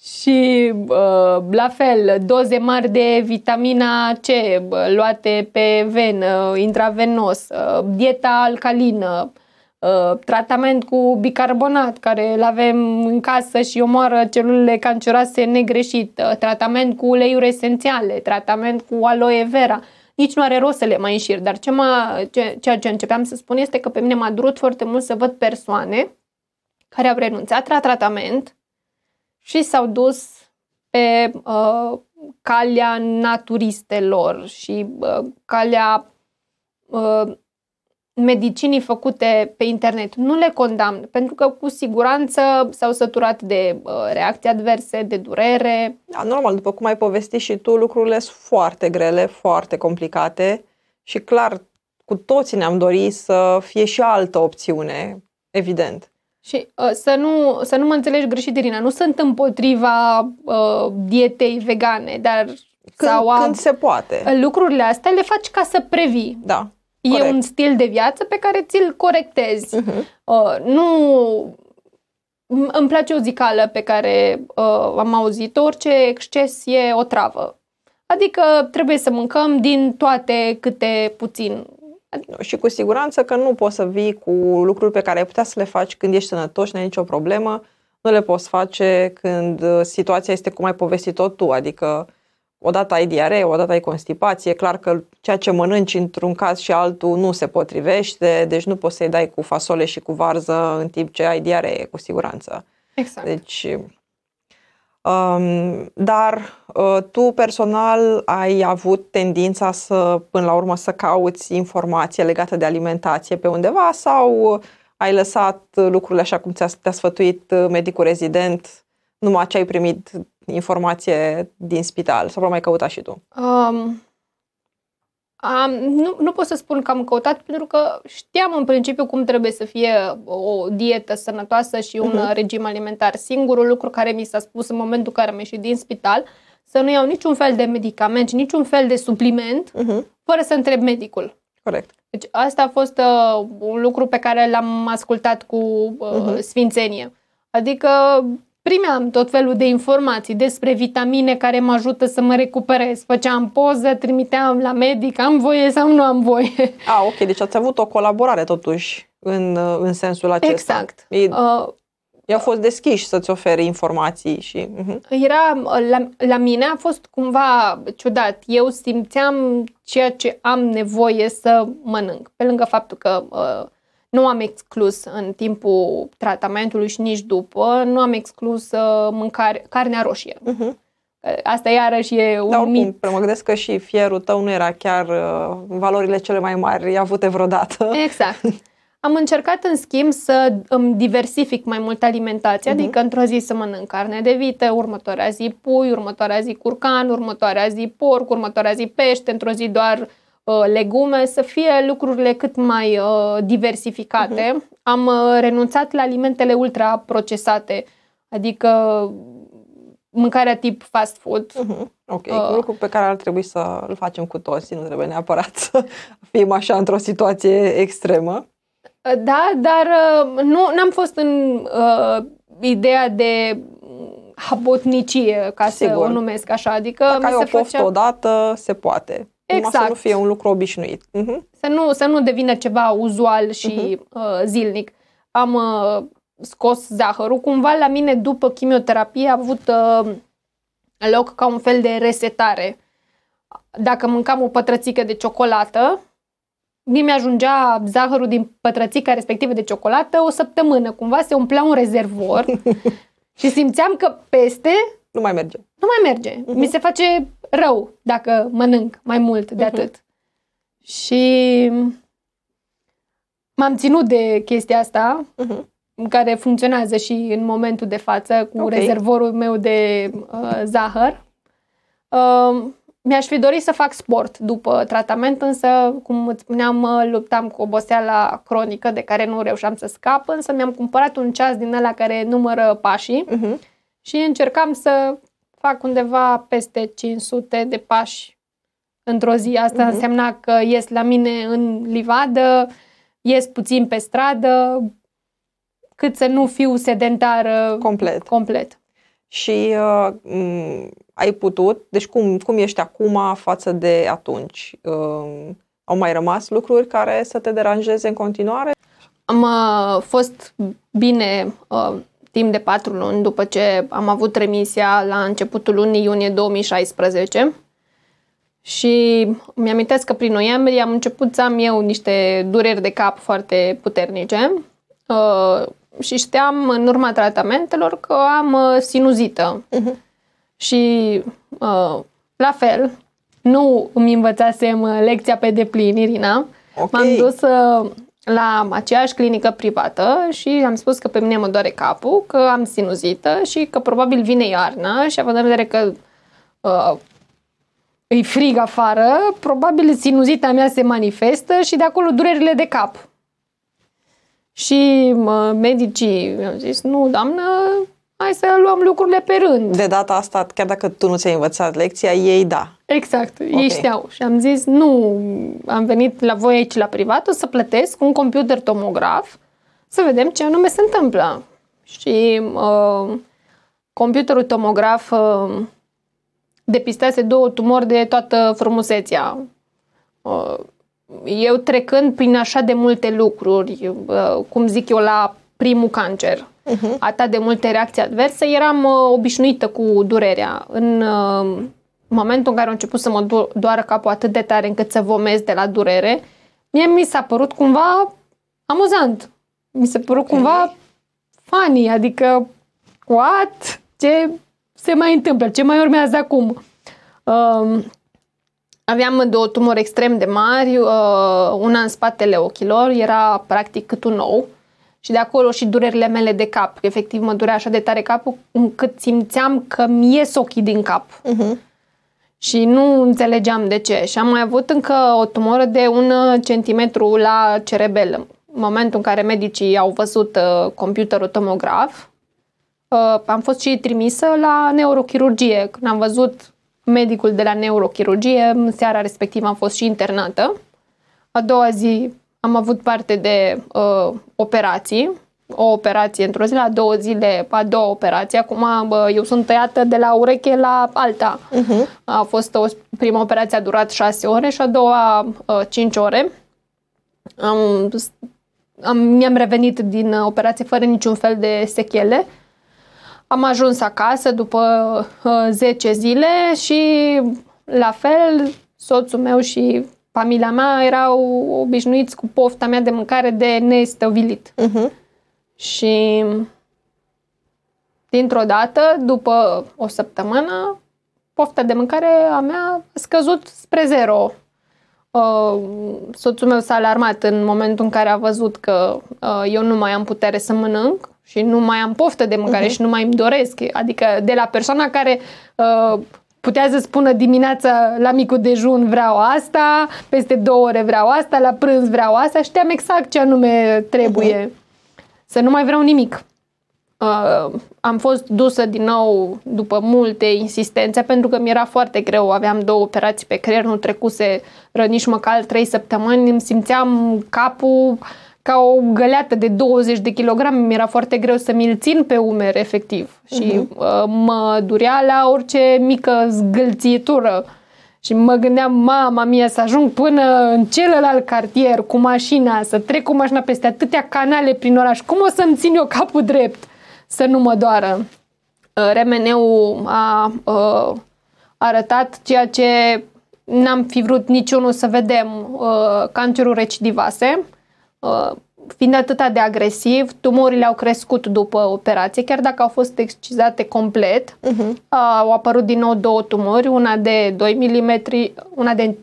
Și uh, la fel, doze mari de vitamina C bă, luate pe venă, intravenos, uh, dieta alcalină, uh, tratament cu bicarbonat care îl avem în casă și omoară celulele canceroase negreșit, uh, tratament cu uleiuri esențiale, tratament cu aloe vera. Nici nu are rost să le mai înșir, dar ce mă, ce, ceea ce începeam să spun este că pe mine m-a durut foarte mult să văd persoane care au renunțat la tratament și s-au dus pe uh, calea naturistelor și uh, calea uh, medicinii făcute pe internet. Nu le condamn, pentru că cu siguranță s-au săturat de uh, reacții adverse, de durere. Da, normal, după cum ai povestit și tu, lucrurile sunt foarte grele, foarte complicate și clar, cu toții ne-am dorit să fie și altă opțiune, evident. Și uh, să, nu, să nu mă înțelegi greșit, Irina, nu sunt împotriva uh, dietei vegane, dar Când, sau a, când se poate. lucrurile astea le faci ca să previi. Da. E Corect. un stil de viață pe care ți-l corectezi. Uh-huh. Uh, nu... m- Îmi place o zicală pe care uh, am auzit-o, orice exces e o travă. Adică trebuie să mâncăm din toate câte puțin. Și cu siguranță că nu poți să vii cu lucruri pe care ai putea să le faci când ești sănătos și nu ai nicio problemă, nu le poți face când uh, situația este cum ai povestit-o tu, adică odată ai diaree, odată ai constipație, e clar că ceea ce mănânci într-un caz și altul nu se potrivește, deci nu poți să-i dai cu fasole și cu varză în timp ce ai diaree, cu siguranță. Exact. Deci, um, dar uh, tu personal ai avut tendința să, până la urmă, să cauți informație legată de alimentație pe undeva sau ai lăsat lucrurile așa cum ți-a, te-a sfătuit uh, medicul rezident, numai ce ai primit informație din spital sau probabil mai căutat și tu? Um, am, nu, nu pot să spun că am căutat pentru că știam în principiu cum trebuie să fie o dietă sănătoasă și un Mhm. regim alimentar. Singurul lucru care mi s-a spus în momentul în care am ieșit din spital, să nu iau niciun fel de medicament, niciun fel de supliment, Uh-huh. fără să întreb medicul. Corect. Deci asta a fost uh, un lucru pe care l-am ascultat cu uh, Mhm. sfințenie. Adică primeam tot felul de informații despre vitamine care mă ajută să mă recuperez. Făceam poză, trimiteam la medic, am voie sau nu am voie. A, ok, deci ați avut o colaborare totuși în, uh, în sensul acesta. Exact. Ei, Uh, i-au fost deschiși să-ți ofere informații și... Uh-huh. era, la, la mine a fost cumva ciudat. Eu simțeam ceea ce am nevoie să mănânc. Pe lângă faptul că uh, nu am exclus în timpul tratamentului și nici după, nu am exclus uh, mâncare, carnea roșie. Uh-huh. Asta iarăși e un Dar oricum, mit. mă gândesc că și fierul tău nu era chiar uh, valorile cele mai mari avute vreodată. Exact. Am încercat, în schimb, să îmi diversific mai mult alimentația, Mhm. adică într-o zi să mănânc carne de vită, următoarea zi pui, următoarea zi curcan, următoarea zi porc, următoarea zi pește, într-o zi doar uh, legume, să fie lucrurile cât mai uh, diversificate. Mhm. Am uh, renunțat la alimentele ultraprocesate, adică mâncarea tip fast food. Uh-huh. Ok, Uh. un lucru pe care ar trebui să îl facem cu toții, nu trebuie neapărat să fim așa într-o situație extremă. Da, dar uh, nu n-am fost în uh, ideea de mm, habotnicie, ca să Sigur. o numesc așa. Adică Dacă mi ai o se poftă făcea odată, se poate. Numai să Exact. nu fie un lucru obișnuit. Uh-huh. să, nu, să nu devină ceva uzual și Mhm. uh, zilnic. Am uh, scos zahărul. Cumva la mine, după chimioterapie, a avut uh, loc ca un fel de resetare. dacă mâncam o pătrățică de ciocolată, mie mi-ajungea zahărul din pătrățica respectivă de ciocolată o săptămână. Cumva se umplea un rezervor și simțeam că peste Nu mai merge. nu mai merge. Uh-huh. Mi se face rău dacă mănânc mai mult de Mhm. atât. Și m-am ținut de chestia asta, Uh-huh. care funcționează și în momentul de față cu Ok. rezervorul meu de uh, zahăr. Uh, mi-aș fi dorit să fac sport după tratament, însă, cum îți spuneam, uh, luptam cu oboseala cronică de care nu reușeam să scap, însă mi-am cumpărat un ceas din ăla care numără pașii Uh-huh. și încercam să fac undeva peste 500 de pași într-o zi. Asta Mhm. însemna că ies la mine în livadă, ies puțin pe stradă, cât să nu fiu sedentară Complet. complet. Și uh, m, ai putut, deci cum, cum ești acum față de atunci? Uh, au mai rămas lucruri care să te deranjeze în continuare? Am uh, fost bine uh, timp de patru luni după ce am avut remisia la începutul lunii iunie 2016 și mi-amintesc că prin noiembrie am început să am eu niște dureri de cap foarte puternice uh, și știam în urma tratamentelor că am uh, sinuzită. Mhm. Și uh, la fel, nu îmi învățasem uh, lecția pe deplin, Irina. Ok. M-am dus uh, la aceeași clinică privată și am spus că pe mine mă doare capul, că am sinuzită și că probabil vine iarna și având în vedere că uh, îi frig afară, probabil sinuzita mea se manifestă și de acolo durerile de cap. Și mă, medicii mi-au zis, nu, doamnă, hai să luăm lucrurile pe rând. De data asta, chiar dacă tu nu ți-ai învățat lecția, ei da. Exact, okay. Ok. ei știau. Și am zis, nu, am venit la voi aici la privat, o să plătesc un computer tomograf să vedem ce anume se întâmplă. Și uh, computerul tomograf uh, depistase două tumori de toată frumusețea. Uh, eu trecând prin așa de multe lucruri, uh, cum zic eu, la primul cancer, uh-huh. atât de multe reacții adverse, eram uh, obișnuită cu durerea. În uh, momentul în care a început să mă do- doară capul atât de tare încât să vomez de la durere, mie mi s-a părut cumva amuzant. Mi s-a părut Ok. cumva funny, adică what? Ce se mai întâmplă? Ce mai urmează acum? Um, aveam două tumori extrem de mari, uh, una în spatele ochilor, era practic cât un nou și de acolo și durerile mele de cap. Efectiv mă durea așa de tare capul încât simțeam că mi ies ochii din cap. Uh-huh. Și nu înțelegeam de ce. Și am mai avut încă o tumoră de un centimetru la cerebel. În momentul în care medicii au văzut uh, computerul tomograf, uh, am fost și trimisă la neurochirurgie. Când am văzut medicul de la neurochirurgie, în seara respectivă am fost și internată. A doua zi am avut parte de uh, operații, o operație într-o zi, la două zile, a doua operație. Acum bă, eu sunt tăiată de la ureche la alta. Uh-huh. A fost o prima operație a durat șase ore și a doua uh, cinci ore. Am, am, mi-am revenit din uh, operație fără niciun fel de sechele. Am ajuns acasă după uh, 10 zile și la fel soțul meu și familia mea erau obișnuiți cu pofta mea de mâncare de nestăvilit. Uh-huh. Și dintr-o dată, după o săptămână, pofta de mâncare a mea a scăzut spre zero. Uh, soțul meu s-a alarmat în momentul în care a văzut că uh, eu nu mai am putere să mănânc și nu mai am poftă de mâncare Mhm. și nu mai îmi doresc. Adică de la persoana care uh, putea să spună dimineața la micul dejun vreau asta, peste două ore vreau asta, la prânz vreau asta, știam exact ce anume trebuie. Să nu mai vreau nimic. Uh, am fost dusă din nou după multe insistențe pentru că mi-era foarte greu. Aveam două operații pe creier, nu trecuse nici măcar trei săptămâni. Îmi simțeam capul ca o găleată de 20 de kilograme. Mi-era foarte greu să mi-l țin pe umeri, efectiv. Și uh, mă durea la orice mică zgâlțitură. Și mă gândeam, mama mia, să ajung până în celălalt cartier cu mașina, să trec cu mașina peste atâtea canale prin oraș. Cum o să-mi țin eu capul drept să nu mă doară? Uh, Remeneu a uh, arătat ceea ce n-am fi vrut niciunul să vedem uh, cancerul recidivase. Uh, fiind atât de agresiv, tumorile au crescut după operație, chiar dacă au fost excizate complet. Uh-huh. Uh, au apărut din nou două tumori, una de 2 mm, una de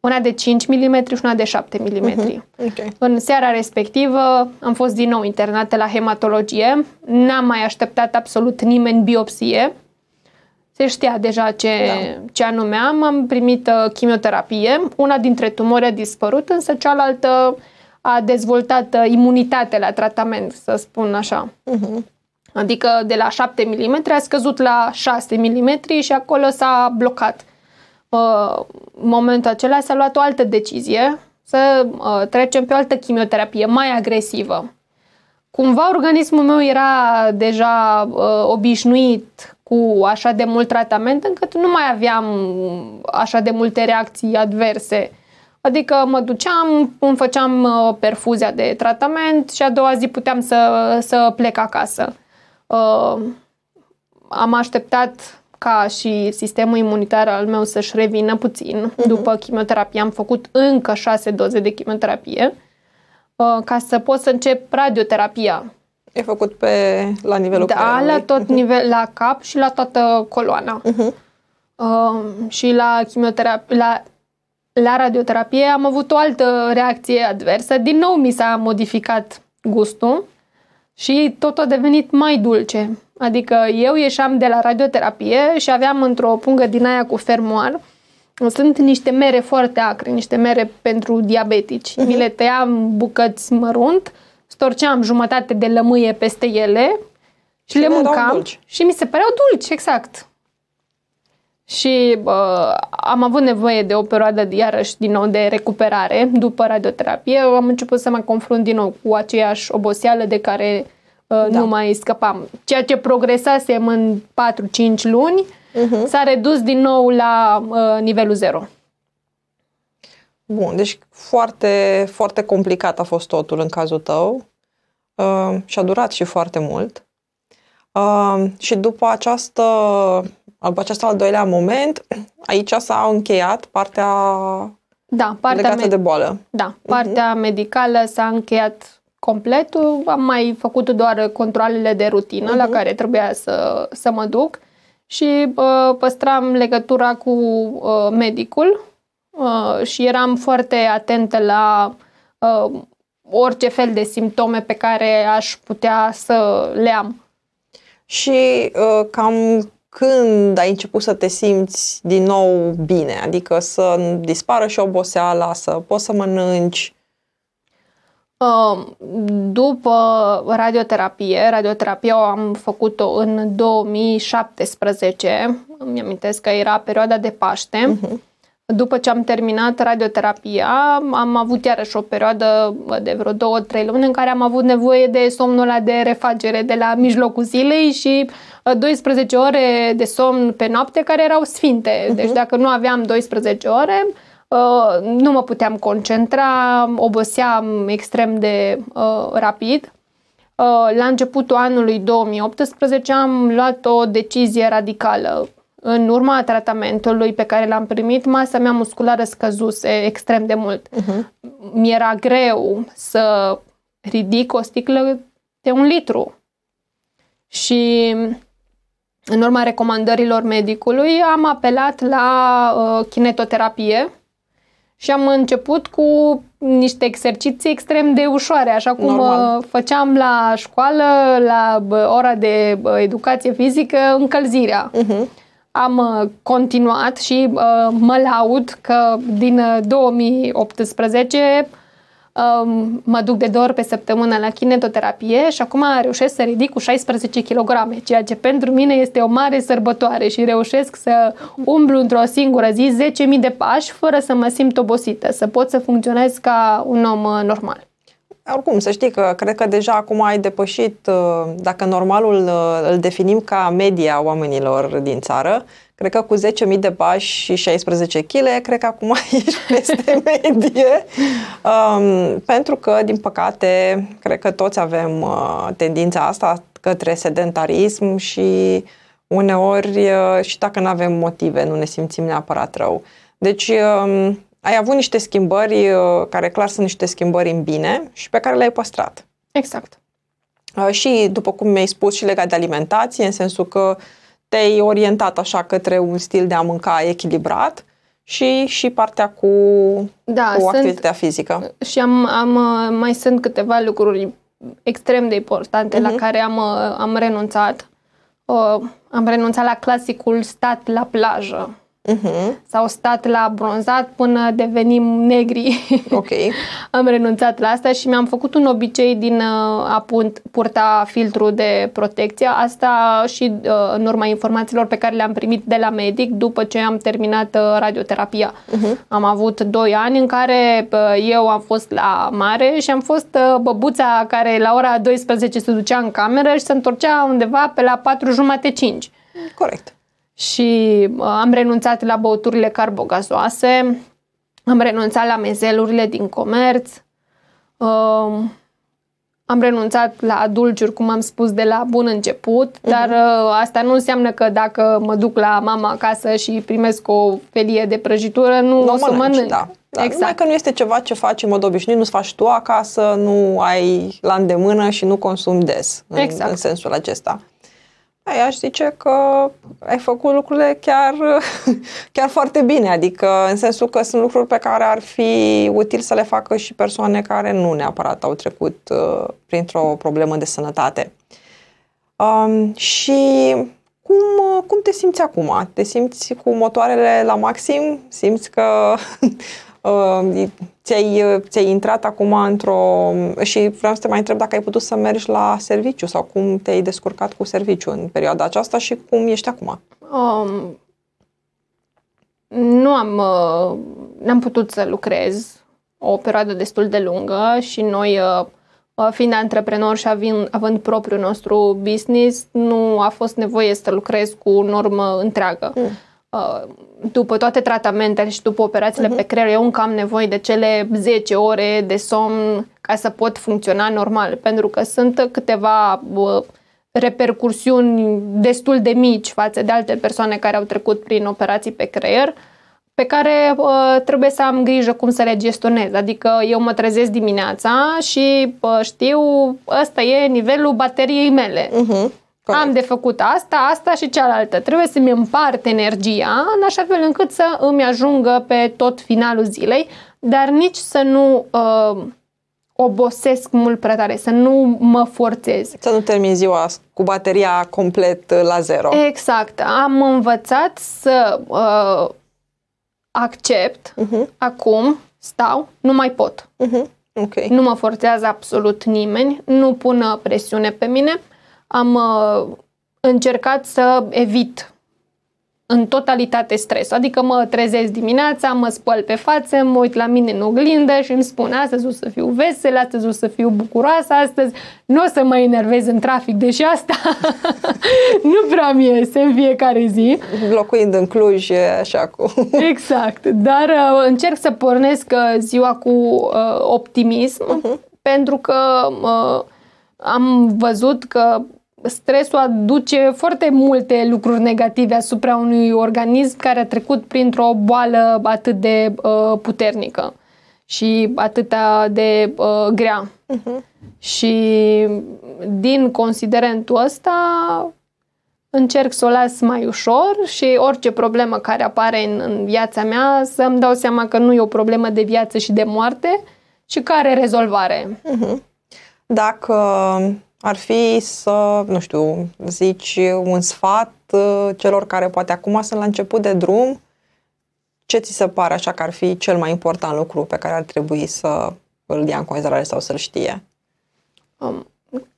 una de 5 mm și una de 7 mm. Uh-huh. Okay. În seara respectivă am fost din nou internată la hematologie, n-am mai așteptat absolut nimeni biopsie, se știa deja ce, da. ce anume am, am primit uh, chimioterapie, una dintre tumori a dispărut, însă cealaltă a dezvoltat uh, imunitate la tratament, să spun așa. Uh-huh. Adică de la 7 mm a scăzut la 6 mm și acolo s-a blocat. Uh, în momentul acela s-a luat o altă decizie, să uh, trecem pe o altă chimioterapie mai agresivă. Cumva organismul meu era deja uh, obișnuit cu așa de mult tratament încât nu mai aveam așa de multe reacții adverse. Adică mă duceam, îmi făceam uh, perfuzia de tratament și a doua zi puteam să, să plec acasă. Uh, am așteptat ca și sistemul imunitar al meu să-și revină puțin. Uh-huh. După chimioterapie am făcut încă șase doze de chimioterapie uh, ca să pot să încep radioterapia. E făcut pe, la nivelul Da, creierului. la tot uh-huh. nivel, la cap și la toată coloana. Uh-huh. Uh, și la chimioterapie, la, la radioterapie am avut o altă reacție adversă. Din nou mi s-a modificat gustul și tot a devenit mai dulce. Adică eu ieșeam de la radioterapie și aveam într-o pungă din aia cu fermoar sunt niște mere foarte acre, niște mere pentru diabetici. Uh-huh. Mi le tăiam bucăți mărunt, storceam jumătate de lămâie peste ele și, și le mâncam și mi se păreau dulci, exact. Și uh, am avut nevoie de o perioadă de, iarăși din nou de recuperare după radioterapie. Am început să mă confrunt din nou cu aceeași oboseală de care uh, da. nu mai scăpam. Ceea ce progresasem în 4-5 luni uh-huh. s-a redus din nou la uh, nivelul 0. Bun, deci foarte, foarte complicat a fost totul în cazul tău uh, și a durat și foarte mult. Uh, și după această după acest al doilea moment, aici s-a încheiat partea, da, partea legată me- de boală. Da, partea uh-huh. medicală s-a încheiat complet. Am mai făcut doar controlele de rutină uh-huh. la care trebuia să, să mă duc și uh, păstram legătura cu uh, medicul uh, și eram foarte atentă la uh, orice fel de simptome pe care aș putea să le am. Și uh, cam când ai început să te simți din nou bine? Adică să dispară și oboseala, să poți să mănânci? Um, după radioterapie, radioterapia o am făcut-o în 2017, îmi amintesc că era perioada de Paște. Uh-huh. După ce am terminat radioterapia, am avut iarăși o perioadă de vreo două, trei luni în care am avut nevoie de somnul ăla de refagere de la mijlocul zilei și 12 uh, ore de somn pe noapte care erau sfinte. Uh-huh. Deci dacă nu aveam 12 ore, uh, nu mă puteam concentra, oboseam extrem de uh, rapid. La începutul anului 2018 am luat o decizie radicală în urma tratamentului pe care l-am primit, masa mea musculară scăzuse extrem de mult. Uh-huh. Mi-era greu să ridic o sticlă de un litru. Și în urma recomandărilor medicului am apelat la uh, kinetoterapie și am început cu niște exerciții extrem de ușoare, așa cum Normal. Uh, făceam la școală, la ora de educație fizică, încălzirea. Uh-huh am uh, continuat și uh, mă laud că din 2018 uh, um, mă duc de două ori pe săptămână la kinetoterapie și acum reușesc să ridic cu 16 kg, ceea ce pentru mine este o mare sărbătoare și reușesc să umblu într-o singură zi 10.000 de pași fără să mă simt obosită, să pot să funcționez ca un om normal. Oricum, să știi că cred că deja acum ai depășit, uh, dacă normalul uh, îl definim ca media oamenilor din țară, cred că cu 10.000 de pași și 16 kg, cred că acum ești peste medie. Um, pentru că, din păcate, cred că toți avem uh, tendința asta către sedentarism și Uneori, uh, și dacă nu avem motive, nu ne simțim neapărat rău. Deci, um, ai avut niște schimbări uh, care clar sunt niște schimbări în bine și pe care le-ai păstrat. Exact. Uh, și, după cum mi-ai spus, și legat de alimentație, în sensul că te-ai orientat așa către un stil de a mânca echilibrat și, și partea cu, Da, cu sunt, activitatea fizică. și am, am, uh, mai sunt câteva lucruri extrem de importante la Mhm. care am, uh, am renunțat. Uh, am renunțat la clasicul stat la plajă Mhm, sau stat la bronzat până devenim negri. Ok. am renunțat la asta și mi-am făcut un obicei din uh, a punt- purta filtru de protecție. Asta și uh, în urma informațiilor pe care le-am primit de la medic după ce am terminat uh, radioterapia. Am avut 2 ani în care uh, eu am fost la mare și am fost uh, băbuța care la ora 12 se ducea în cameră și se întorcea undeva pe la 4 jumate 5 Corect. Și uh, am renunțat la băuturile carbogazoase, am renunțat la mezelurile din comerț, uh, am renunțat la dulciuri, cum am spus, de la bun început, dar uh, asta nu înseamnă că dacă mă duc la mama acasă și primesc o felie de prăjitură, nu, Nu o să mănânci, mănânc. da. Da, Numai Exact. că nu este ceva ce faci în mod obișnuit, nu-ți faci tu acasă, nu ai la îndemână și nu consumi des în, Exact. în sensul acesta. Ai, aș zice că ai făcut lucrurile chiar, chiar foarte bine, adică în sensul că sunt lucruri pe care ar fi util să le facă și persoane care nu neapărat au trecut uh, printr-o problemă de sănătate. Um, și cum, uh, cum te simți acum? Te simți cu motoarele la maxim? Simți că uh, ți-ai, ți-ai intrat acum într-o... Și vreau să te mai întreb dacă ai putut să mergi la serviciu sau cum te-ai descurcat cu serviciu în perioada aceasta și cum ești acum? Um, nu am, uh, n-am putut să lucrez o perioadă destul de lungă și noi, uh, uh, fiind antreprenori și având, având propriul nostru business, nu a fost nevoie să lucrez cu normă întreagă. Mm. Uh, După toate tratamentele și după operațiile Mhm. pe creier, eu încă am nevoie de cele 10 ore de somn ca să pot funcționa normal, pentru că sunt câteva uh, repercursiuni destul de mici față de alte persoane care au trecut prin operații pe creier, pe care uh, trebuie să am grijă cum să le gestionez. Adică eu mă trezesc dimineața și uh, știu, ăsta e nivelul bateriei mele. Uh-huh. Am de făcut asta, asta și cealaltă. Trebuie să-mi împart energia în așa fel încât să îmi ajungă pe tot finalul zilei, dar nici să nu uh, obosesc mult prea tare, să nu mă forțez. Să nu termin ziua cu bateria complet uh, la zero. Exact. Am învățat să uh, accept Uh-huh. acum, stau, nu mai pot. Uh-huh. Ok. Nu mă forțează absolut nimeni, nu pun uh, presiune pe mine. Am uh, încercat să evit în totalitate stres. Adică mă trezesc dimineața, mă spăl pe față, mă uit la mine în oglindă și îmi spun astăzi o să fiu vesel, astăzi o să fiu bucuroasă, astăzi nu o să mă enervez în trafic, deși asta nu prea mi iese în fiecare zi. Locuind în Cluj, e așa cu... Exact, dar uh, încerc să pornesc uh, ziua cu uh, optimism pentru că uh, am văzut că stresul aduce foarte multe lucruri negative asupra unui organism care a trecut printr-o boală atât de uh, puternică și atât de uh, grea. Și din considerentul ăsta încerc să o las mai ușor și orice problemă care apare în, în viața mea să-mi dau seama că nu e o problemă de viață și de moarte și că are rezolvare. Dacă ar fi să, nu știu, zici un sfat uh, celor care poate acum sunt la început de drum, ce ți se pare așa că ar fi cel mai important lucru pe care ar trebui să îl ia în considerare sau să-l știe? Um,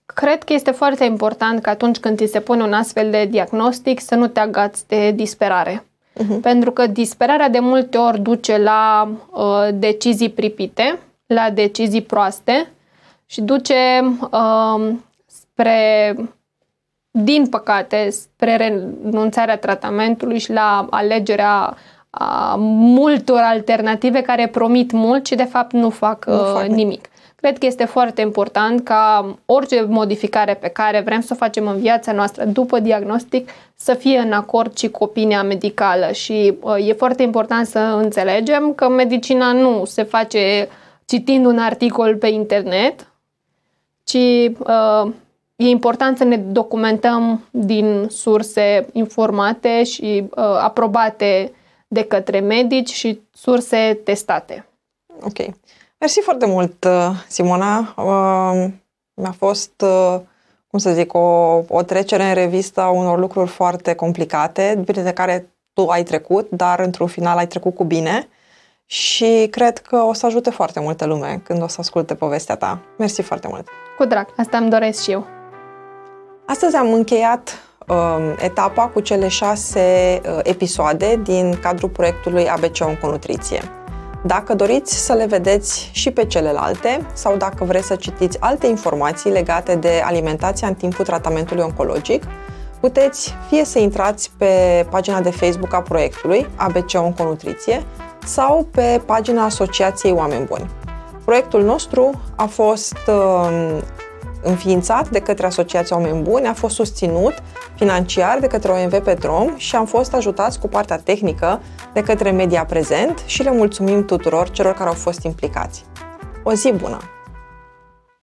Cred că este foarte important că atunci când ți se pune un astfel de diagnostic să nu te agați de disperare. Mhm. Pentru că disperarea de multe ori duce la uh, decizii pripite, la decizii proaste și duce uh, spre, din păcate, spre renunțarea tratamentului și la alegerea a multor alternative care promit mult și de fapt nu fac, Nu uh, fac nimic. nimic. Cred că este foarte important ca orice modificare pe care vrem să o facem în viața noastră după diagnostic să fie în acord și cu opinia medicală și uh, e foarte important să înțelegem că medicina nu se face citind un articol pe internet, ci uh, e important să ne documentăm din surse informate și uh, aprobate de către medici și surse testate. Ok. Mersi foarte mult, uh, Simona. Uh, mi-a fost, uh, cum să zic, o, o trecere în revistă a unor lucruri foarte complicate, de care tu ai trecut, dar într-un final ai trecut cu bine și cred că o să ajute foarte multă lume când o să asculte povestea ta. Mersi foarte mult! Cu drag, asta îmi doresc și eu. Astăzi am încheiat uh, etapa cu cele șase uh, episoade din cadrul proiectului ABC Onconutriție. Dacă doriți să le vedeți și pe celelalte sau dacă vreți să citiți alte informații legate de alimentația în timpul tratamentului oncologic, puteți fie să intrați pe pagina de Facebook a proiectului ABC Onconutriție sau pe pagina Asociației Oameni Buni. Proiectul nostru a fost uh, înființat de către Asociația Oameni Buni, a fost susținut financiar de către OMV Petrom și am fost ajutați cu partea tehnică de către Media Prezent și le mulțumim tuturor celor care au fost implicați. O zi bună!